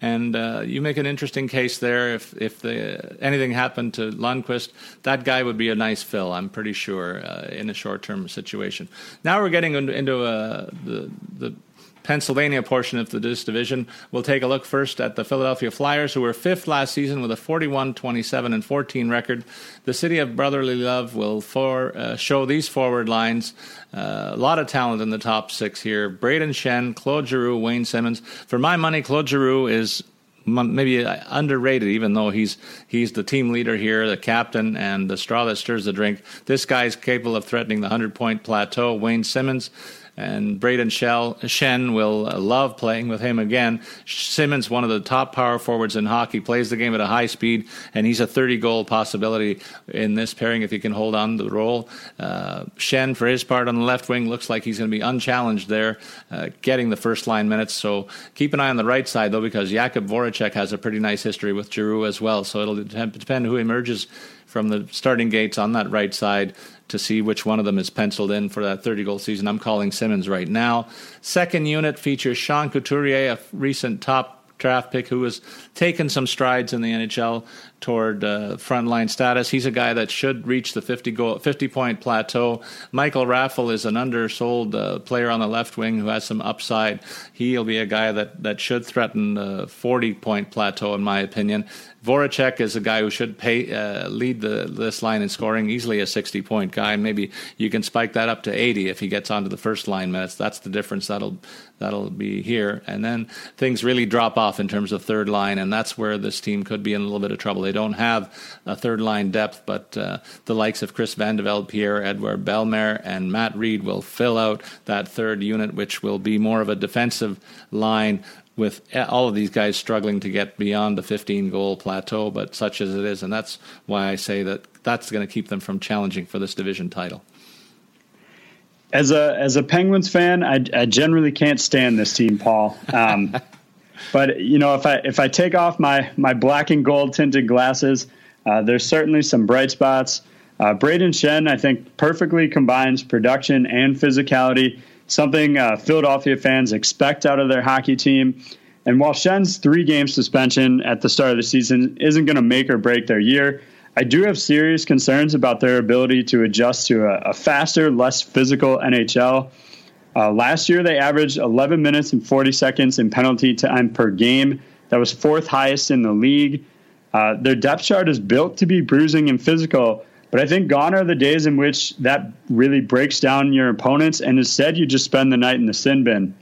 and uh, you make an interesting case there. If if the, anything happened to Lundqvist, that guy would be a nice fill. I'm pretty sure uh, in a short term situation. Now we're getting into, into uh, the the Pennsylvania portion of the this division. We'll take a look first at the Philadelphia Flyers, who were fifth last season with a 41, 27, and 14 record. The city of brotherly love will for, uh, show these forward lines. Uh, a lot of talent in the top six here. Brayden Schenn, Claude Giroux, Wayne Simmonds. For my money, Claude Giroux is maybe underrated, even though he's he's the team leader here, the captain, and the straw that stirs the drink. This guy's capable of threatening the hundred point plateau. Wayne Simmonds and Brayden Schenn will uh, love playing with him again. Simmonds, one of the top power forwards in hockey, plays the game at a high speed, and he's a 30 goal possibility in this pairing if he can hold on to the role. Uh, Schenn, for his part on the left wing, looks like he's going to be unchallenged there, uh, getting the first line minutes. So keep an eye on the right side, though, because Jakub Voracek has a pretty nice history with Giroux as well. So it'll depend who emerges from the starting gates on that right side to see which one of them is penciled in for that 30 goal season. I'm calling Simmonds right now. Second unit features Sean Couturier, a recent top draft pick who has taken some strides in the NHL toward uh, frontline status. He's a guy that should reach the 50 goal, 50 point plateau. Michael Raffl is an undersold uh, player on the left wing who has some upside. He'll be a guy that, that should threaten the 40 point plateau, in my opinion. Voracek is a guy who should pay, uh, lead the this line in scoring, easily a 60 point guy. Maybe you can spike that up to 80 if he gets onto the first line minutes. That's the difference that'll that'll be here. And then things really drop off in terms of third line, and that's where this team could be in a little bit of trouble. They don't have a third line depth, but uh, the likes of Chris Vandevelde, Pierre-Edouard Bellemare, and Matt Read will fill out that third unit, which will be more of a defensive line with all of these guys struggling to get beyond the 15 goal plateau, but such as it is. And that's why I say that that's going to keep them from challenging for this division title. As a as a Penguins fan, I, I generally can't stand this team, Paul. Um, but you know, if I if I take off my my black and gold tinted glasses, uh, there's certainly some bright spots. Uh, Brayden Schenn, I think, perfectly combines production and physicality something uh, Philadelphia fans expect out of their hockey team. And while Schenn's three game suspension at the start of the season isn't going to make or break their year, I do have serious concerns about their ability to adjust to a, a faster, less physical NHL. Uh, last year, they averaged 11 minutes and 40 seconds in penalty time per game. That was fourth highest in the league. Uh, their depth chart is built to be bruising and physical, but I think gone are the days in which that really breaks down your opponents, and instead you just spend the night in the sin bin.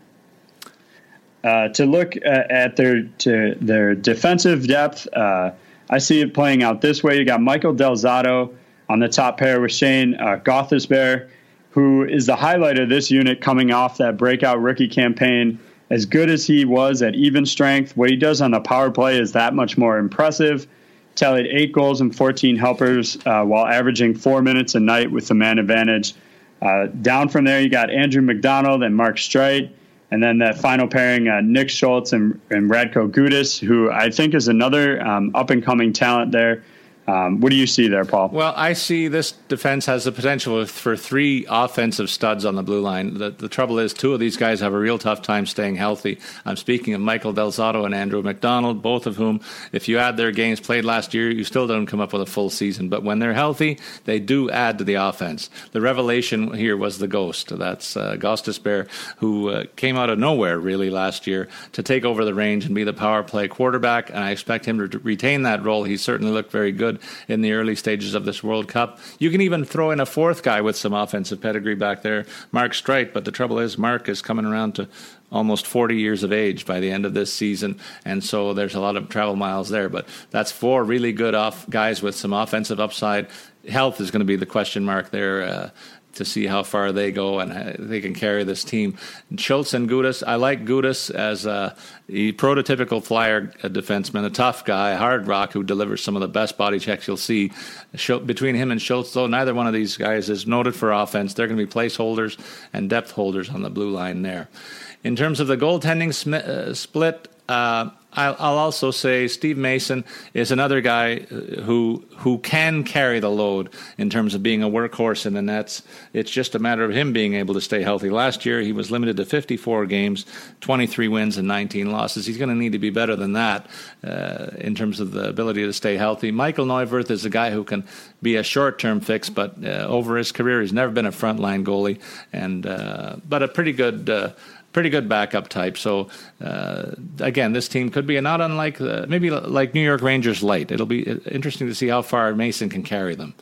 Uh, to look at, at, their to their defensive depth, uh, I see it playing out this way. You got Michael Del Zotto on the top pair with Shane uh, Gostisbehere, who is the highlight of this unit coming off that breakout rookie campaign. As good as he was at even strength, what he does on the power play is that much more impressive tallied eight goals and 14 helpers uh, while averaging four minutes a night with the man advantage. Uh, down from there, you got Andrew McDonald and Mark Streit. And then that final pairing, uh, Nick Schultz and, and Radko Gudas, who I think is another um, up and coming talent there. Um, what do you see there, Paul? Well, I see this defense has the potential for three offensive studs on the blue line. The, the trouble is, two of these guys have a real tough time staying healthy. I'm speaking of Michael Del Zotto and Andrew McDonald, both of whom, if you add their games played last year, you still don't come up with a full season. But when they're healthy, they do add to the offense. The revelation here was the Ghost. That's uh, Gostisbehere, who uh, came out of nowhere really last year to take over the range and be the power play quarterback. And I expect him to retain that role. He certainly looked very good in the early stages of this World Cup. You can even throw in a fourth guy with some offensive pedigree back there, Mark Streit. But the trouble is, Mark is coming around to almost 40 years of age by the end of this season, and so there's a lot of travel miles there. But that's four really good off guys with some offensive upside. Health is going to be the question mark there. Uh, to see how far they go and they can carry this team. Schultz and Gudas, I like Gudas as a, a prototypical flyer defenseman, a tough guy, hard rock who delivers some of the best body checks you'll see. Between him and Schultz, though, neither one of these guys is noted for offense. They're going to be placeholders and depth holders on the blue line there. In terms of the goaltending sm- uh, split, Uh, I'll, also say Steve Mason is another guy uh, who who can carry the load in terms of being a workhorse in the nets. It's just a matter of him being able to stay healthy. Last year he was limited to 54 games, 23 wins and 19 losses. He's going to need to be better than that uh, in terms of the ability to stay healthy. Michael Neuvirth is a guy who can be a short-term fix, but uh, over his career he's never been a frontline goalie, and uh, but a pretty good uh, pretty good backup type. So uh, again, this team could be not unlike uh, maybe like New York Rangers light. It'll be uh, interesting to see how far Mason can carry them.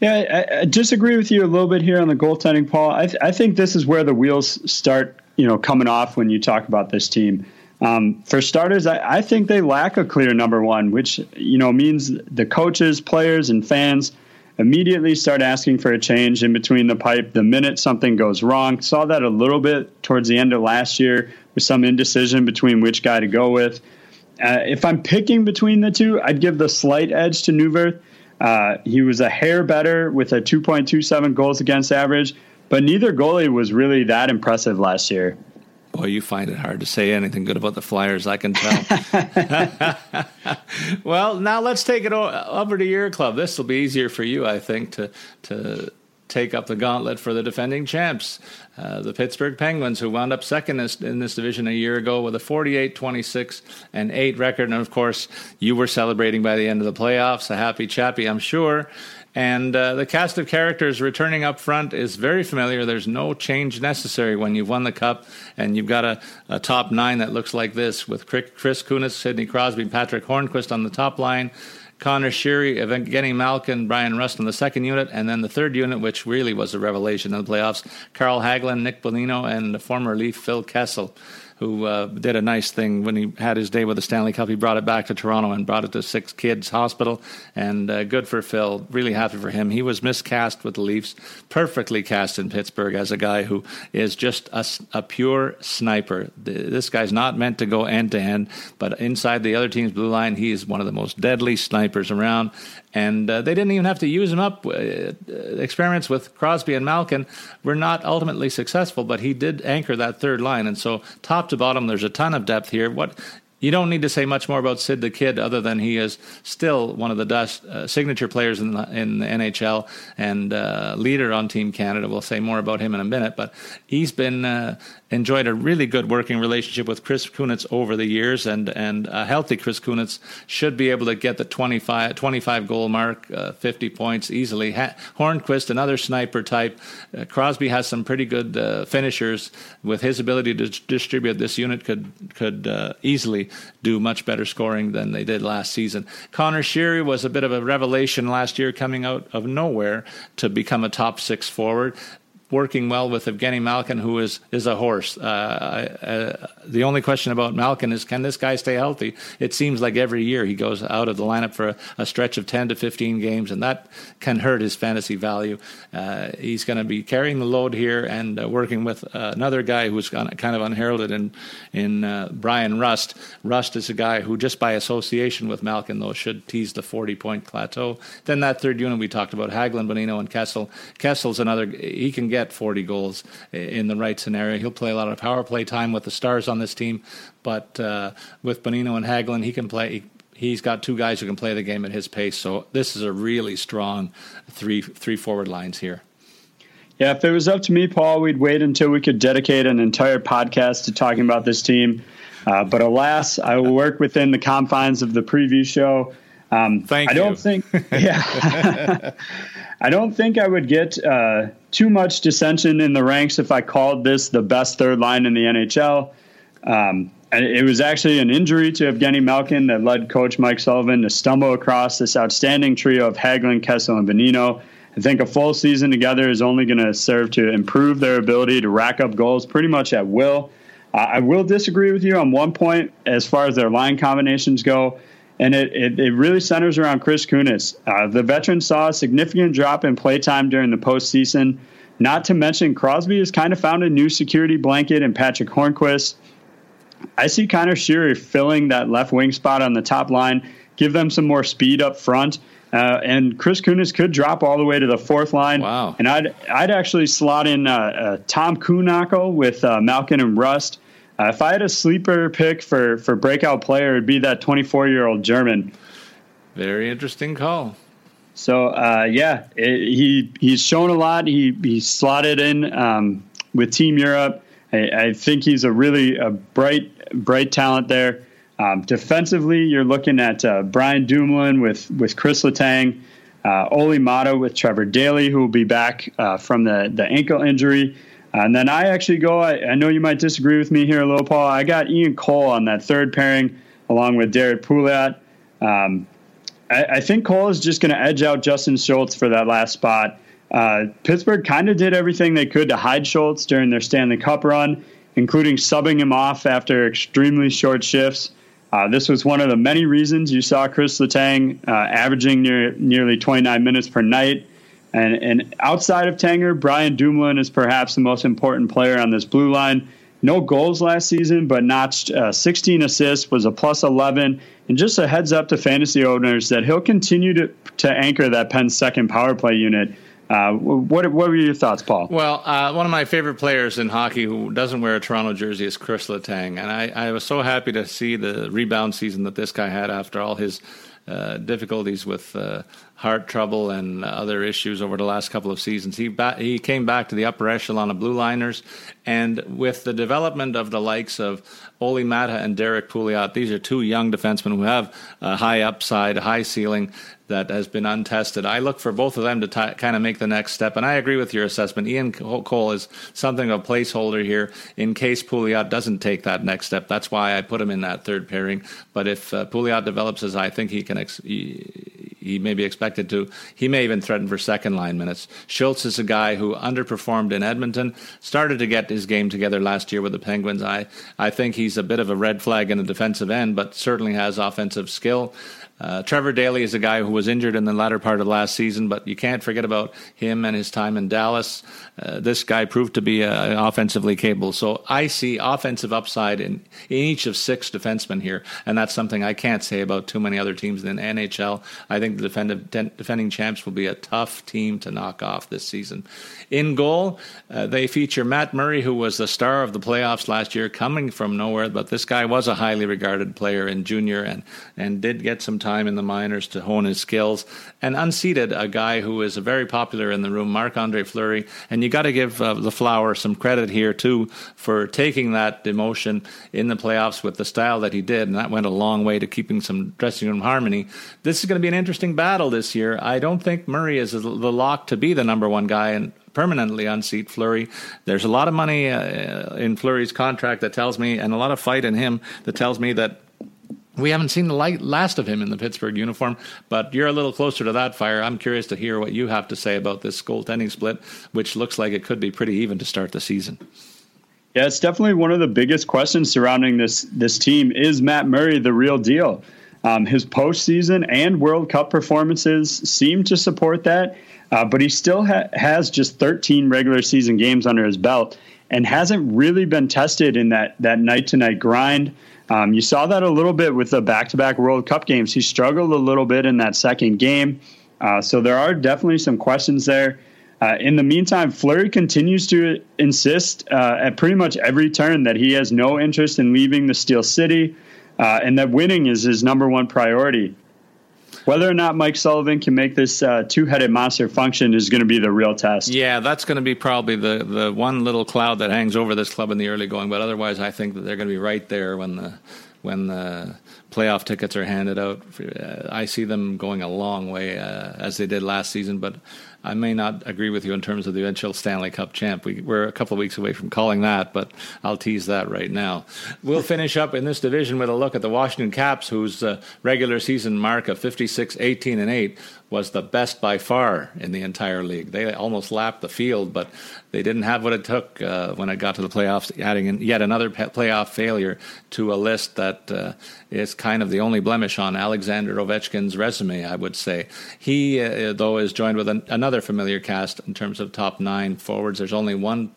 Yeah, I, I disagree with you a little bit here on the goaltending, Paul. I, th- I think this is where the wheels start, you know, coming off when you talk about this team. Um, for starters, I, I, think they lack a clear number one, which you know means the coaches, players, and fans immediately start asking for a change in between the pipe the minute something goes wrong. Saw that a little bit towards the end of last year with some indecision between which guy to go with. Uh, if I'm picking between the two, I'd give the slight edge to Neuvirth. Uh, he was a hair better with a 2.27 goals against average, but neither goalie was really that impressive last year. Boy, you find it hard to say anything good about the Flyers, I can tell. well, now let's take it over to your club. This will be easier for you, I think, to to take up the gauntlet for the defending champs, uh, the Pittsburgh Penguins, who wound up second in this division a year ago with a 48 26 and 8 record. And of course, you were celebrating by the end of the playoffs, a happy chappy, I'm sure. And uh, the cast of characters returning up front is very familiar. There's no change necessary when you've won the cup and you've got a, a top nine that looks like this with Chris Kunitz, Sidney Crosby, Patrick Hornqvist on the top line. Conor Sheary, Evgeny Malkin, Bryan Rust on the second unit, and then the third unit, which really was a revelation in the playoffs, Carl Hagelin, Nick Bonino, and the former Leaf Phil Kessel who uh, did a nice thing when he had his day with the Stanley Cup. He brought it back to Toronto and brought it to SickKids Hospital. And uh, good for Phil. Really happy for him. He was miscast with the Leafs, perfectly cast in Pittsburgh as a guy who is just a, a pure sniper. This guy's not meant to go end to end, but inside the other team's blue line, he is one of the most deadly snipers around and uh, they didn't even have to use him up. Uh, experiments with Crosby and Malkin were not ultimately successful, but he did anchor that third line. And so, top to bottom, there's a ton of depth here. What you don't need to say much more about Sid the Kid, other than he is still one of the best uh, signature players in the, in the NHL and uh, leader on Team Canada. We'll say more about him in a minute, but he's been uh, enjoyed a really good working relationship with Chris Kunitz over the years, and and a healthy Chris Kunitz should be able to get the 25, 25 goal mark, uh, 50 points easily. Ha- Hornqvist, another sniper type. Uh, Crosby has some pretty good uh, finishers. With his ability to distribute, this unit could could easily do much better scoring than they did last season. Conor Sheary was a bit of a revelation last year, coming out of nowhere to become a top six forward working well with Evgeny Malkin, who is is a horse. Uh, uh, the only question about Malkin is can this guy stay healthy? It seems like every year he goes out of the lineup for a, a stretch of 10 to 15 games, and that can hurt his fantasy value. Uh, he's going to be carrying the load here and uh, working with another guy who's kind of unheralded in in uh, Bryan Rust. Rust is a guy who, just by association with Malkin, though, should tease the 40 point plateau. Then that third unit we talked about, Hagelin, Bonino, and Kessel. Kessel's another. He can get 40 goals in the right scenario. He'll play a lot of power play time with the stars on this team, but uh, with Bonino and Hagelin, he can play. He's got two guys who can play the game at his pace. So this is a really strong three three forward lines here. Yeah, if it was up to me, Paul, we'd wait until we could dedicate an entire podcast to talking about this team. Uh, but alas, I will work within the confines of the preview show. Um, Thank I don't think, yeah, I don't think I would get uh, too much dissension in the ranks if I called this the best third line in the NHL. Um, it was actually an injury to Evgeny Malkin that led coach Mike Sullivan to stumble across this outstanding trio of Hagelin, Kessel, and Bonino. I think a full season together is only going to serve to improve their ability to rack up goals pretty much at will. Uh, I will disagree with you on one point as far as their line combinations go and it, it, it, really centers around Chris Kunitz. Uh, the veteran saw a significant drop in playtime during the postseason. Not to mention, Crosby has kind of found a new security blanket in Patrick Hornqvist. I see Conor Sheary filling that left wing spot on the top line, give them some more speed up front. Uh, and Chris Kunitz could drop all the way to the fourth line. Wow. And I'd, I'd actually slot in uh, uh Tom Kuhnhackl with uh, Malkin and Rust Uh, if I had a sleeper pick for for breakout player, it'd be that 24 year old German. Very interesting call. So uh, yeah, it, he he's shown a lot. He he slotted in um, with Team Europe. I, I, think he's a really a bright bright talent there. Um, defensively, you're looking at uh, Brian Dumoulin with with Chris Letang, uh, Olli Maatta with Trevor Daley, who will be back uh, from the the ankle injury. And then I actually go. I, I, know you might disagree with me here little, Paul. I got Ian Cole on that third pairing along with Derrick Pouliot. Um, I, I, think Cole is just going to edge out Justin Schultz for that last spot. Uh, Pittsburgh kind of did everything they could to hide Schultz during their Stanley Cup run, including subbing him off after extremely short shifts. Uh, this was one of the many reasons you saw Chris Letang uh, averaging near, nearly 29 minutes per night. And, and outside of Tanger, Brian Dumoulin is perhaps the most important player on this blue line. No goals last season, but notched uh, 16 assists, was a plus 11. And just a heads up to fantasy owners that he'll continue to, to anchor that Penn second power play unit uh, what what were your thoughts, Paul? Well, uh, one of my favorite players in hockey who doesn't wear a Toronto jersey is Chris Letang, and I, I was so happy to see the rebound season that this guy had after all his uh, difficulties with uh, heart trouble and other issues over the last couple of seasons. He ba- he came back to the upper echelon of blue liners, and with the development of the likes of Olli Maatta and Derrick Pouliot, these are two young defensemen who have a high upside, a high ceiling that has been untested. I look for both of them to t- kind of make the next step, and I agree with your assessment. Ian Cole is something of a placeholder here in case Pouliot doesn't take that next step. That's why I put him in that third pairing. But if uh, Pouliot develops as I think he can, ex- he, he may be expected to, he may even threaten for second line minutes. Schultz is a guy who underperformed in Edmonton, started to get his game together last year with the Penguins. I I think he's a bit of a red flag in the defensive end, but certainly has offensive skill. Uh, Trevor Daley is a guy who was injured in the latter part of last season, but you can't forget about him and his time in Dallas. Uh, this guy proved to be uh, offensively capable. So I see offensive upside in, in each of six defensemen here, and that's something I can't say about too many other teams in the NHL. I think the defend, defending champs will be a tough team to knock off this season. In goal, uh, they feature Matt Murray, who was the star of the playoffs last year, coming from nowhere, but this guy was a highly regarded player in junior and, and did get some time time in the minors to hone his skills, and unseated a guy who is very popular in the room, Marc Andre Fleury. And you got to give uh, LaFleur some credit here, too, for taking that emotion in the playoffs with the style that he did. And that went a long way to keeping some dressing room harmony. This is going to be an interesting battle this year. I don't think Murray is the lock to be the number one guy. And permanently unseat Fleury. There's a lot of money uh, in Fleury's contract that tells me, and a lot of fight in him that tells me that we haven't seen the light, last of him in the Pittsburgh uniform, but you're a little closer to that fire. I'm curious to hear what you have to say about this goaltending split, which looks like it could be pretty even to start the season. Yeah, it's definitely one of the biggest questions surrounding this this team. Is Matt Murray the real deal? Um, his postseason and World Cup performances seem to support that, uh, but he still ha- has just 13 regular season games under his belt and hasn't really been tested in that that night to night grind. Um, you saw that a little bit with the back to back World Cup games. He struggled a little bit in that second game. Uh, so there are definitely some questions there. Uh, in the meantime, Fleury continues to insist uh, at pretty much every turn that he has no interest in leaving the Steel City uh, and that winning is his number one priority. Whether or not Mike Sullivan can make this uh, two-headed monster function is going to be the real test. Yeah, that's going to be probably the the one little cloud that hangs over this club in the early going. But otherwise, I think that they're going to be right there when the when the playoff tickets are handed out. Uh, I see them going a long way uh, as they did last season, but I may not agree with you in terms of the eventual Stanley Cup champ. We, are a couple of weeks away from calling that, but I'll tease that right now. We'll finish up in this division with a look at the Washington Caps, whose uh, regular season mark of 56, 18, and 8 was the best by far in the entire league. They almost lapped the field, but they didn't have what it took uh, when it got to the playoffs, adding in yet another playoff failure to a list that uh, is kind of the only blemish on Alexander Ovechkin's resume, I would say. He, uh, though, is joined with an, another familiar cast in terms of top nine forwards. There's only one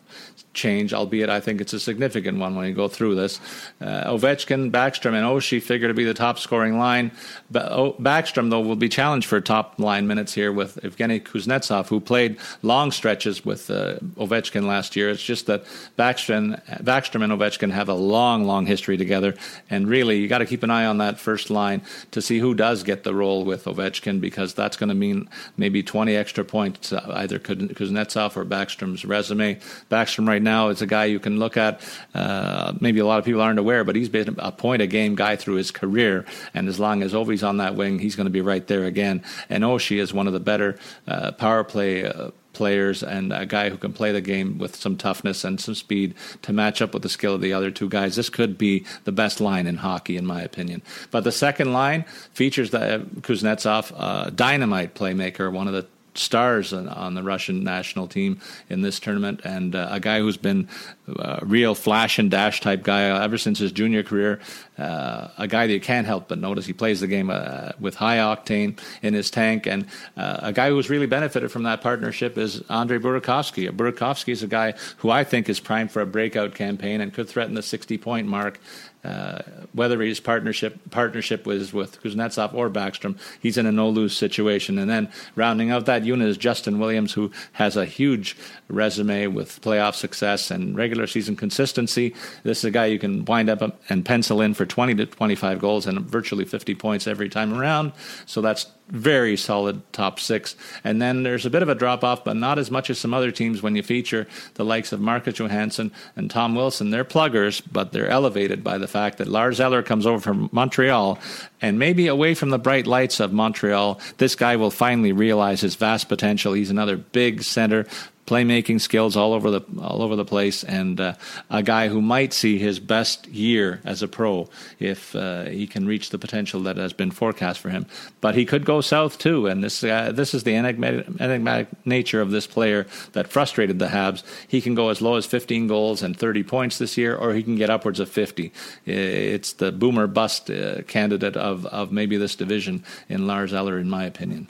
change, albeit I think it's a significant one when you go through this. Uh, Ovechkin, Backstrom, and Oshie figure to be the top scoring line. Backstrom, though, will be challenged for top line minutes here with Evgeny Kuznetsov, who played long stretches with uh, Ovechkin last year. It's just that Backstrom, Backstrom and Ovechkin have a long, long history together, and really you got to keep an eye on that first line to see who does get the role with Ovechkin because that's going to mean maybe 20 extra points, uh, either Kuznetsov or Backstrom's resume. Backstrom right now is a guy you can look at. Uh, maybe a lot of people aren't aware, but he's been a point a game guy through his career. And as long as Ovi's on that wing, he's going to be right there again. And Oshie is one of the better uh, power play. Uh, players and a guy who can play the game with some toughness and some speed to match up with the skill of the other two guys. This could be the best line in hockey, in my opinion. But the second line features the Kuznetsov, uh, dynamite playmaker, one of the stars on, the Russian national team in this tournament, and uh, a guy who's been a real flash and dash type guy ever since his junior career. Uh, a guy that you can't help but notice. He plays the game uh, with high octane in his tank, and uh, a guy who's really benefited from that partnership is Andrei Burakovsky. Burakovsky is a guy who I think is primed for a breakout campaign and could threaten the 60 point mark uh, whether his partnership partnership was with Kuznetsov or Backstrom, he's in a no lose situation. And then rounding out that unit is Justin Williams, who has a huge resume with playoff success and regular season consistency. This is a guy you can wind up and pencil in for 20 to 25 goals and virtually 50 points every time around. So that's very solid top six. And then there's a bit of a drop off, but not as much as some other teams when you feature the likes of Marcus Johansson and Tom Wilson. They're pluggers, but they're elevated by the fact that Lars Eller comes over from Montreal and maybe away from the bright lights of Montreal, this guy will finally realize his vast potential. He's another big center, playmaking skills all over the all over the place, and uh, a guy who might see his best year as a pro if uh, he can reach the potential that has been forecast for him. But he could go south too, and this uh, this is the enigmatic, enigmatic, nature of this player that frustrated the Habs. He can go as low as 15 goals and 30 points this year, or he can get upwards of 50. It's the boomer bust uh, candidate of of maybe this division in Lars Eller, in my opinion.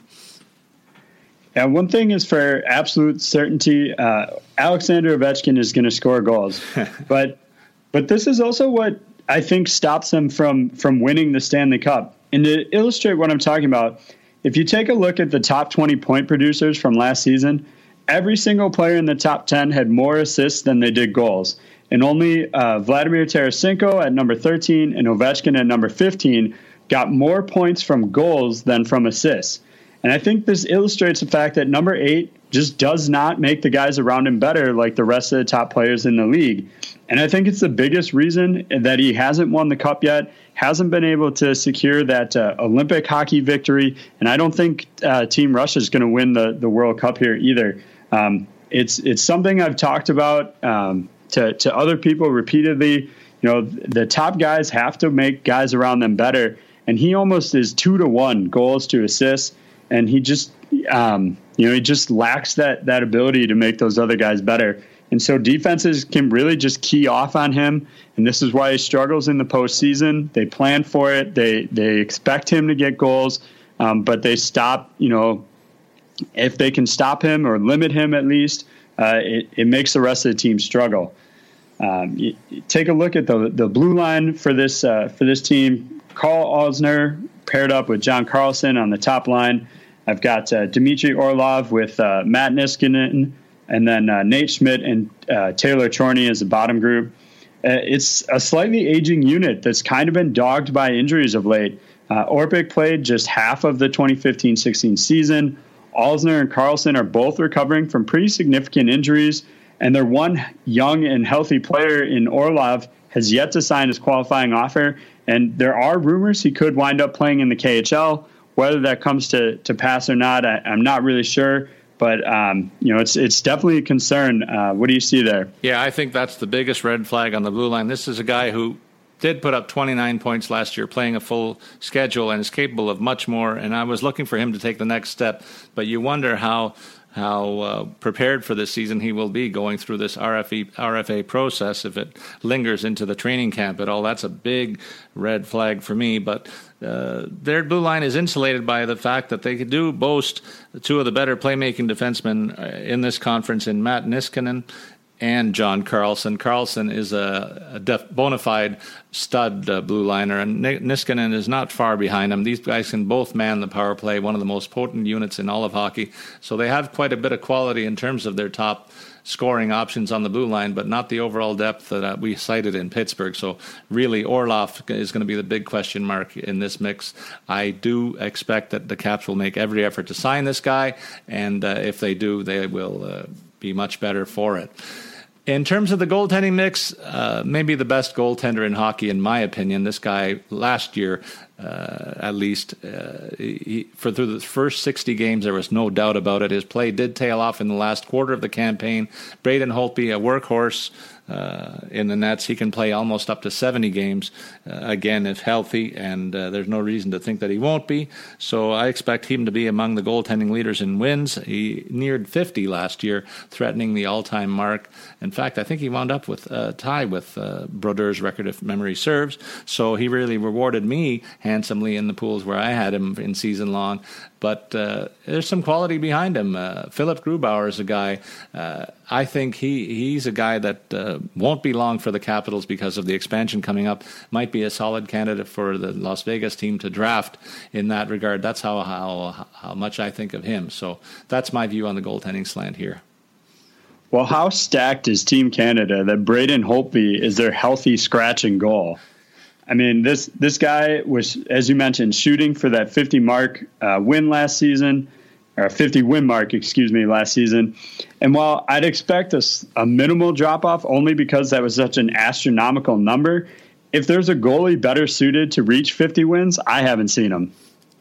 Yeah, one thing is for absolute certainty, uh, Alexander Ovechkin is going to score goals, but but this is also what I think stops them from from winning the Stanley Cup. And to illustrate what I'm talking about, if you take a look at the top 20 point producers from last season, every single player in the top 10 had more assists than they did goals. And only uh, Vladimir Tarasenko at number 13 and Ovechkin at number 15 got more points from goals than from assists. And I think this illustrates the fact that number eight just does not make the guys around him better like the rest of the top players in the league. And I think it's the biggest reason that he hasn't won the cup yet, hasn't been able to secure that uh, Olympic hockey victory. And I don't think uh, Team Russia is going to win the, the World Cup here either. Um, it's, it's something I've talked about um, to, to other people repeatedly. You know, the top guys have to make guys around them better. And he almost is two to one goals to assists and he just um, you know he just lacks that that ability to make those other guys better. And so defenses can really just key off on him, and this is why he struggles in the postseason. They plan for it. They they expect him to get goals, um, but they stop. You know, if they can stop him or limit him at least, uh, it, it makes the rest of the team struggle. Um, you, you take a look at the the blue line for this uh, for this team. Carl Alzner paired up with John Carlson on the top line. I've got uh, Dmitry Orlov with uh, Matt Niskanen, and then uh, Nate Schmidt and uh, Taylor Chorney as the bottom group. Uh, it's a slightly aging unit that's kind of been dogged by injuries of late. Uh, Orpik played just half of the 2015-16 season. Alzner and Carlson are both recovering from pretty significant injuries, and their one young and healthy player in Orlov has yet to sign his qualifying offer. And there are rumors he could wind up playing in the KHL. Whether that comes to, to pass or not, I, am not really sure. But um, you know, it's it's definitely a concern. Uh, what do you see there? Yeah, I think that's the biggest red flag on the blue line. This is a guy who did put up 29 points last year, playing a full schedule, and is capable of much more. And I was looking for him to take the next step, but you wonder how how uh, prepared for this season he will be going through this RFE, RFA process if it lingers into the training camp at all. That's a big red flag for me. But uh, their blue line is insulated by the fact that they do boast two of the better playmaking defensemen uh, in this conference in Matt Niskanen and John Carlson. Carlson is a, a def, bona fide stud uh, blue liner, and Niskanen is not far behind him. These guys can both man the power play, one of the most potent units in all of hockey. So they have quite a bit of quality in terms of their top scoring options on the blue line, but not the overall depth that uh, we cited in Pittsburgh. So really, Orlov is going to be the big question mark in this mix. I do expect that the Caps will make every effort to sign this guy, and uh, if they do, they will uh, be much better for it. In terms of the goaltending mix, uh, maybe the best goaltender in hockey, in my opinion. This guy last year, uh, at least, uh, he, for through the first 60 games, there was no doubt about it. His play did tail off in the last quarter of the campaign. Braden Holtby, a workhorse, uh, in the Nets. He can play almost up to 70 games, uh, again, if healthy, and uh, there's no reason to think that he won't be. So I expect him to be among the goaltending leaders in wins. He neared 50 last year, threatening the all time mark. In fact, I think he wound up with a tie with uh, Brodeur's record, if memory serves. So he really rewarded me handsomely in the pools where I had him in season long but uh, there's some quality behind him. Uh, Philip Grubauer is a guy. Uh, I think he he's a guy that uh, won't be long for the Capitals because of the expansion coming up. Might be a solid candidate for the Las Vegas team to draft in that regard. That's how how how much I think of him. So that's my view on the goaltending slant here. Well, how stacked is Team Canada that Braden Holtby is their healthy scratch and goal? I mean, this this guy was, as you mentioned, shooting for that 50 mark uh, win last season, or 50 win mark, excuse me, last season. And while I'd expect a, a minimal drop off only because that was such an astronomical number, if there's a goalie better suited to reach 50 wins, I haven't seen him.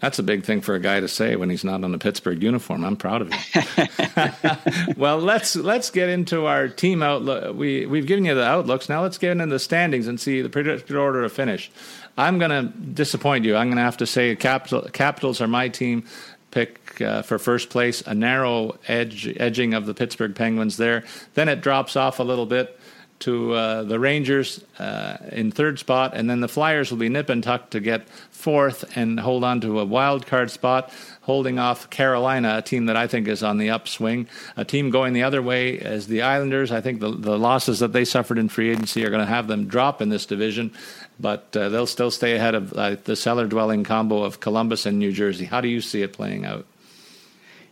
That's a big thing for a guy to say when he's not on the Pittsburgh uniform. I'm proud of him. well, let's let's get into our team outlook. We we've given you the outlooks. Now let's get into the standings and see the predicted order of finish. I'm going to disappoint you. I'm going to have to say Capital, Capitals are my team pick uh, for first place. A narrow edge edging of the Pittsburgh Penguins there. Then it drops off a little bit to uh, the Rangers uh, in third spot, and then the Flyers will be nip and tuck to get fourth and hold on to a wild card spot, holding off Carolina, a team that I think is on the upswing. A team going the other way as the Islanders. I think the, the losses that they suffered in free agency are going to have them drop in this division, but uh, they'll still stay ahead of uh, the cellar dwelling combo of Columbus and New Jersey. How do you see it playing out?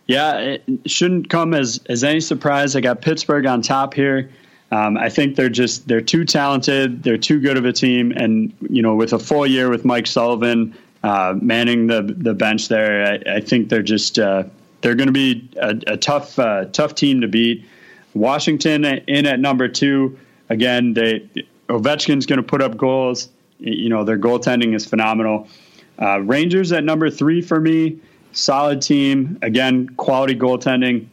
Yeah, it shouldn't come as, as any surprise. I got Pittsburgh on top here. Um, I think they're just they're too talented. They're too good of a team, and you know, with a full year with Mike Sullivan uh, manning the the bench there, I, I think they're just uh, they're going to be a, a tough uh, tough team to beat. Washington in at number two again. They Ovechkin's going to put up goals. You know, their goaltending is phenomenal. Uh, Rangers at number three for me, solid team. Again, quality goaltending.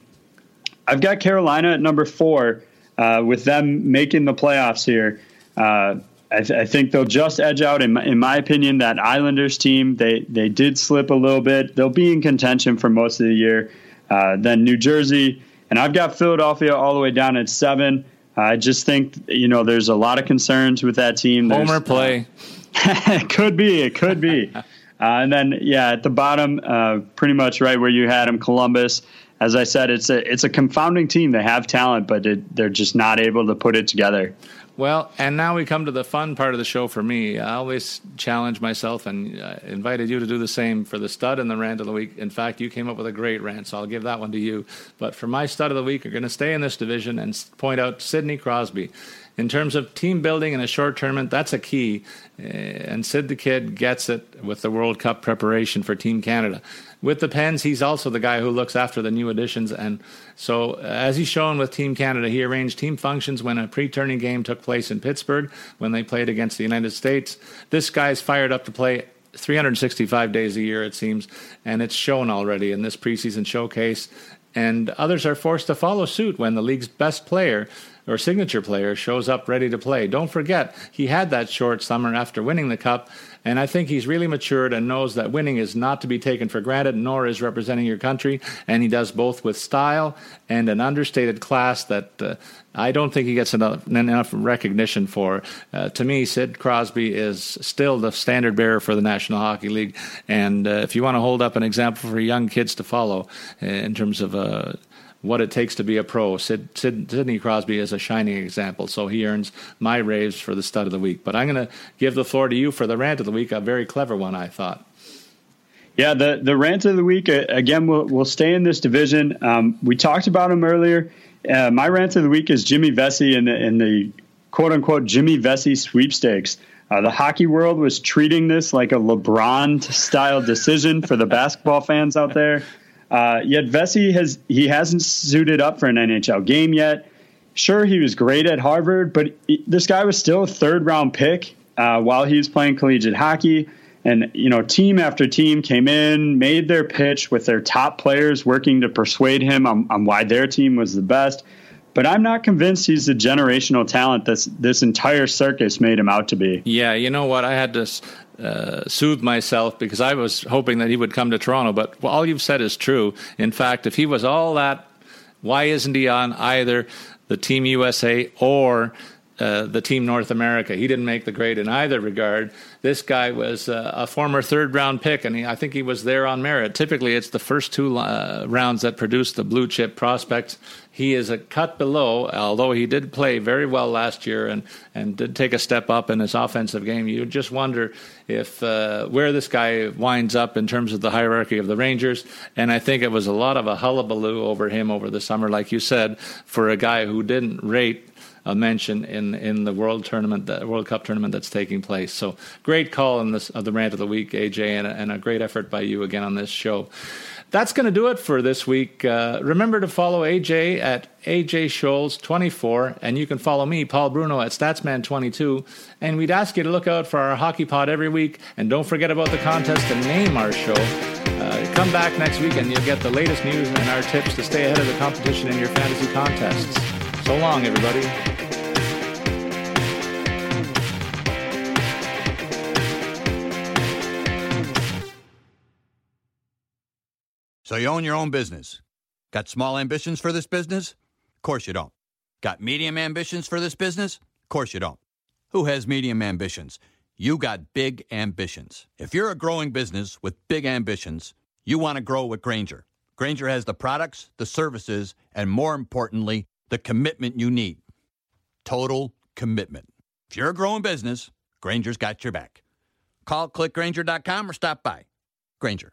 I've got Carolina at number four uh, with them making the playoffs here, uh, I, th- I, think they'll just edge out. In my, in my, opinion, that Islanders team they they did slip a little bit. They'll be in contention for most of the year. Uh, then New Jersey, and I've got Philadelphia all the way down at seven. I just think you know there's a lot of concerns with that team. There's, Homer play. it could be. It could be. uh, and then yeah, at the bottom, uh, pretty much right where you had them, Columbus as I said, it's a it's a confounding team. They have talent, but it, they're just not able to put it together. Well, and now we come to the fun part of the show for me. I always challenge myself and uh, invited you to do the same for the stud and the rant of the week. In fact, you came up with a great rant, so I'll give that one to you. But for my stud of the week, we're going to stay in this division and point out Sidney Crosby. In terms of team building in a short tournament, that's a key. Uh, and Sid the Kid gets it with the World Cup preparation for Team Canada with the Pens, he's also the guy who looks after the new additions. And so, uh, as he's shown with Team Canada, he arranged team functions when a pre turning game took place in Pittsburgh when they played against the United States. This guy's fired up to play 365 days a year, it seems, and it's shown already in this preseason showcase. And others are forced to follow suit when the league's best player or signature player shows up ready to play. Don't forget, he had that short summer after winning the Cup and I think he's really matured and knows that winning is not to be taken for granted, nor is representing your country. And he does both with style and an understated class that uh, I don't think he gets enough, enough recognition for. Uh, to me, Sid Crosby is still the standard bearer for the National Hockey League. And uh, if you want to hold up an example for young kids to follow uh, in terms of uh, what it takes to be a pro. Sid, Sid, Sidney Crosby is a shining example, so he earns my raves for the stud of the week. But I'm going to give the floor to you for the rant of the week, a very clever one, I thought. Yeah, the the rant of the week uh, again. We'll we'll stay in this division. Um, we talked about him earlier. Uh, my rant of the week is Jimmy Vesey in the the quote unquote Jimmy Vesey sweepstakes. Uh, the hockey world was treating this like a LeBron style decision for the basketball fans out there. Uh, yet Vesey has he hasn't suited up for an NHL game yet. Sure, he was great at Harvard, but this guy was still a third round pick uh, while he was playing collegiate hockey. And, you know, team after team came in, made their pitch with their top players working to persuade him on, on why their team was the best. But I'm not convinced he's the generational talent this this entire circus made him out to be. Yeah, you know what? I had to uh, soothe myself because I was hoping that he would come to Toronto. But all you've said is true. In fact, if he was all that, why isn't he on either the Team USA or uh, the Team North America. He didn't make the grade in either regard. This guy was uh, a former third round pick, and he, I think he was there on merit. Typically, it's the first two uh, rounds that produce the blue chip prospects. He is a cut below, although he did play very well last year and, and did take a step up in his offensive game. You just wonder if uh, where this guy winds up in terms of the hierarchy of the Rangers. And I think it was a lot of a hullabaloo over him over the summer, like you said, for a guy who didn't rate a mention in in the World tournament, the World Cup tournament that's taking place. So great call in this of the rant of the week, AJ, and a, and a great effort by you again on this show. That's going to do it for this week. Uh, remember to follow AJ at AJ Scholz 24, and you can follow me, Paul Bruno, at Statsman 22. And we'd ask you to look out for our Hockey Pod every week, and don't forget about the contest to name our show. Uh, come back next week, and you'll get the latest news and our tips to stay ahead of the competition in your fantasy contests. So long, everybody. So you own your own business. Got small ambitions for this business? Of course you don't. Got medium ambitions for this business? Of course you don't. Who has medium ambitions? You got big ambitions. If you're a growing business with big ambitions, you want to grow with Grainger. Grainger has the products, the services, and more importantly, the commitment you need. Total commitment. If you're a growing business, Grainger's got your back. Call clickgrainger.com or stop by. Grainger,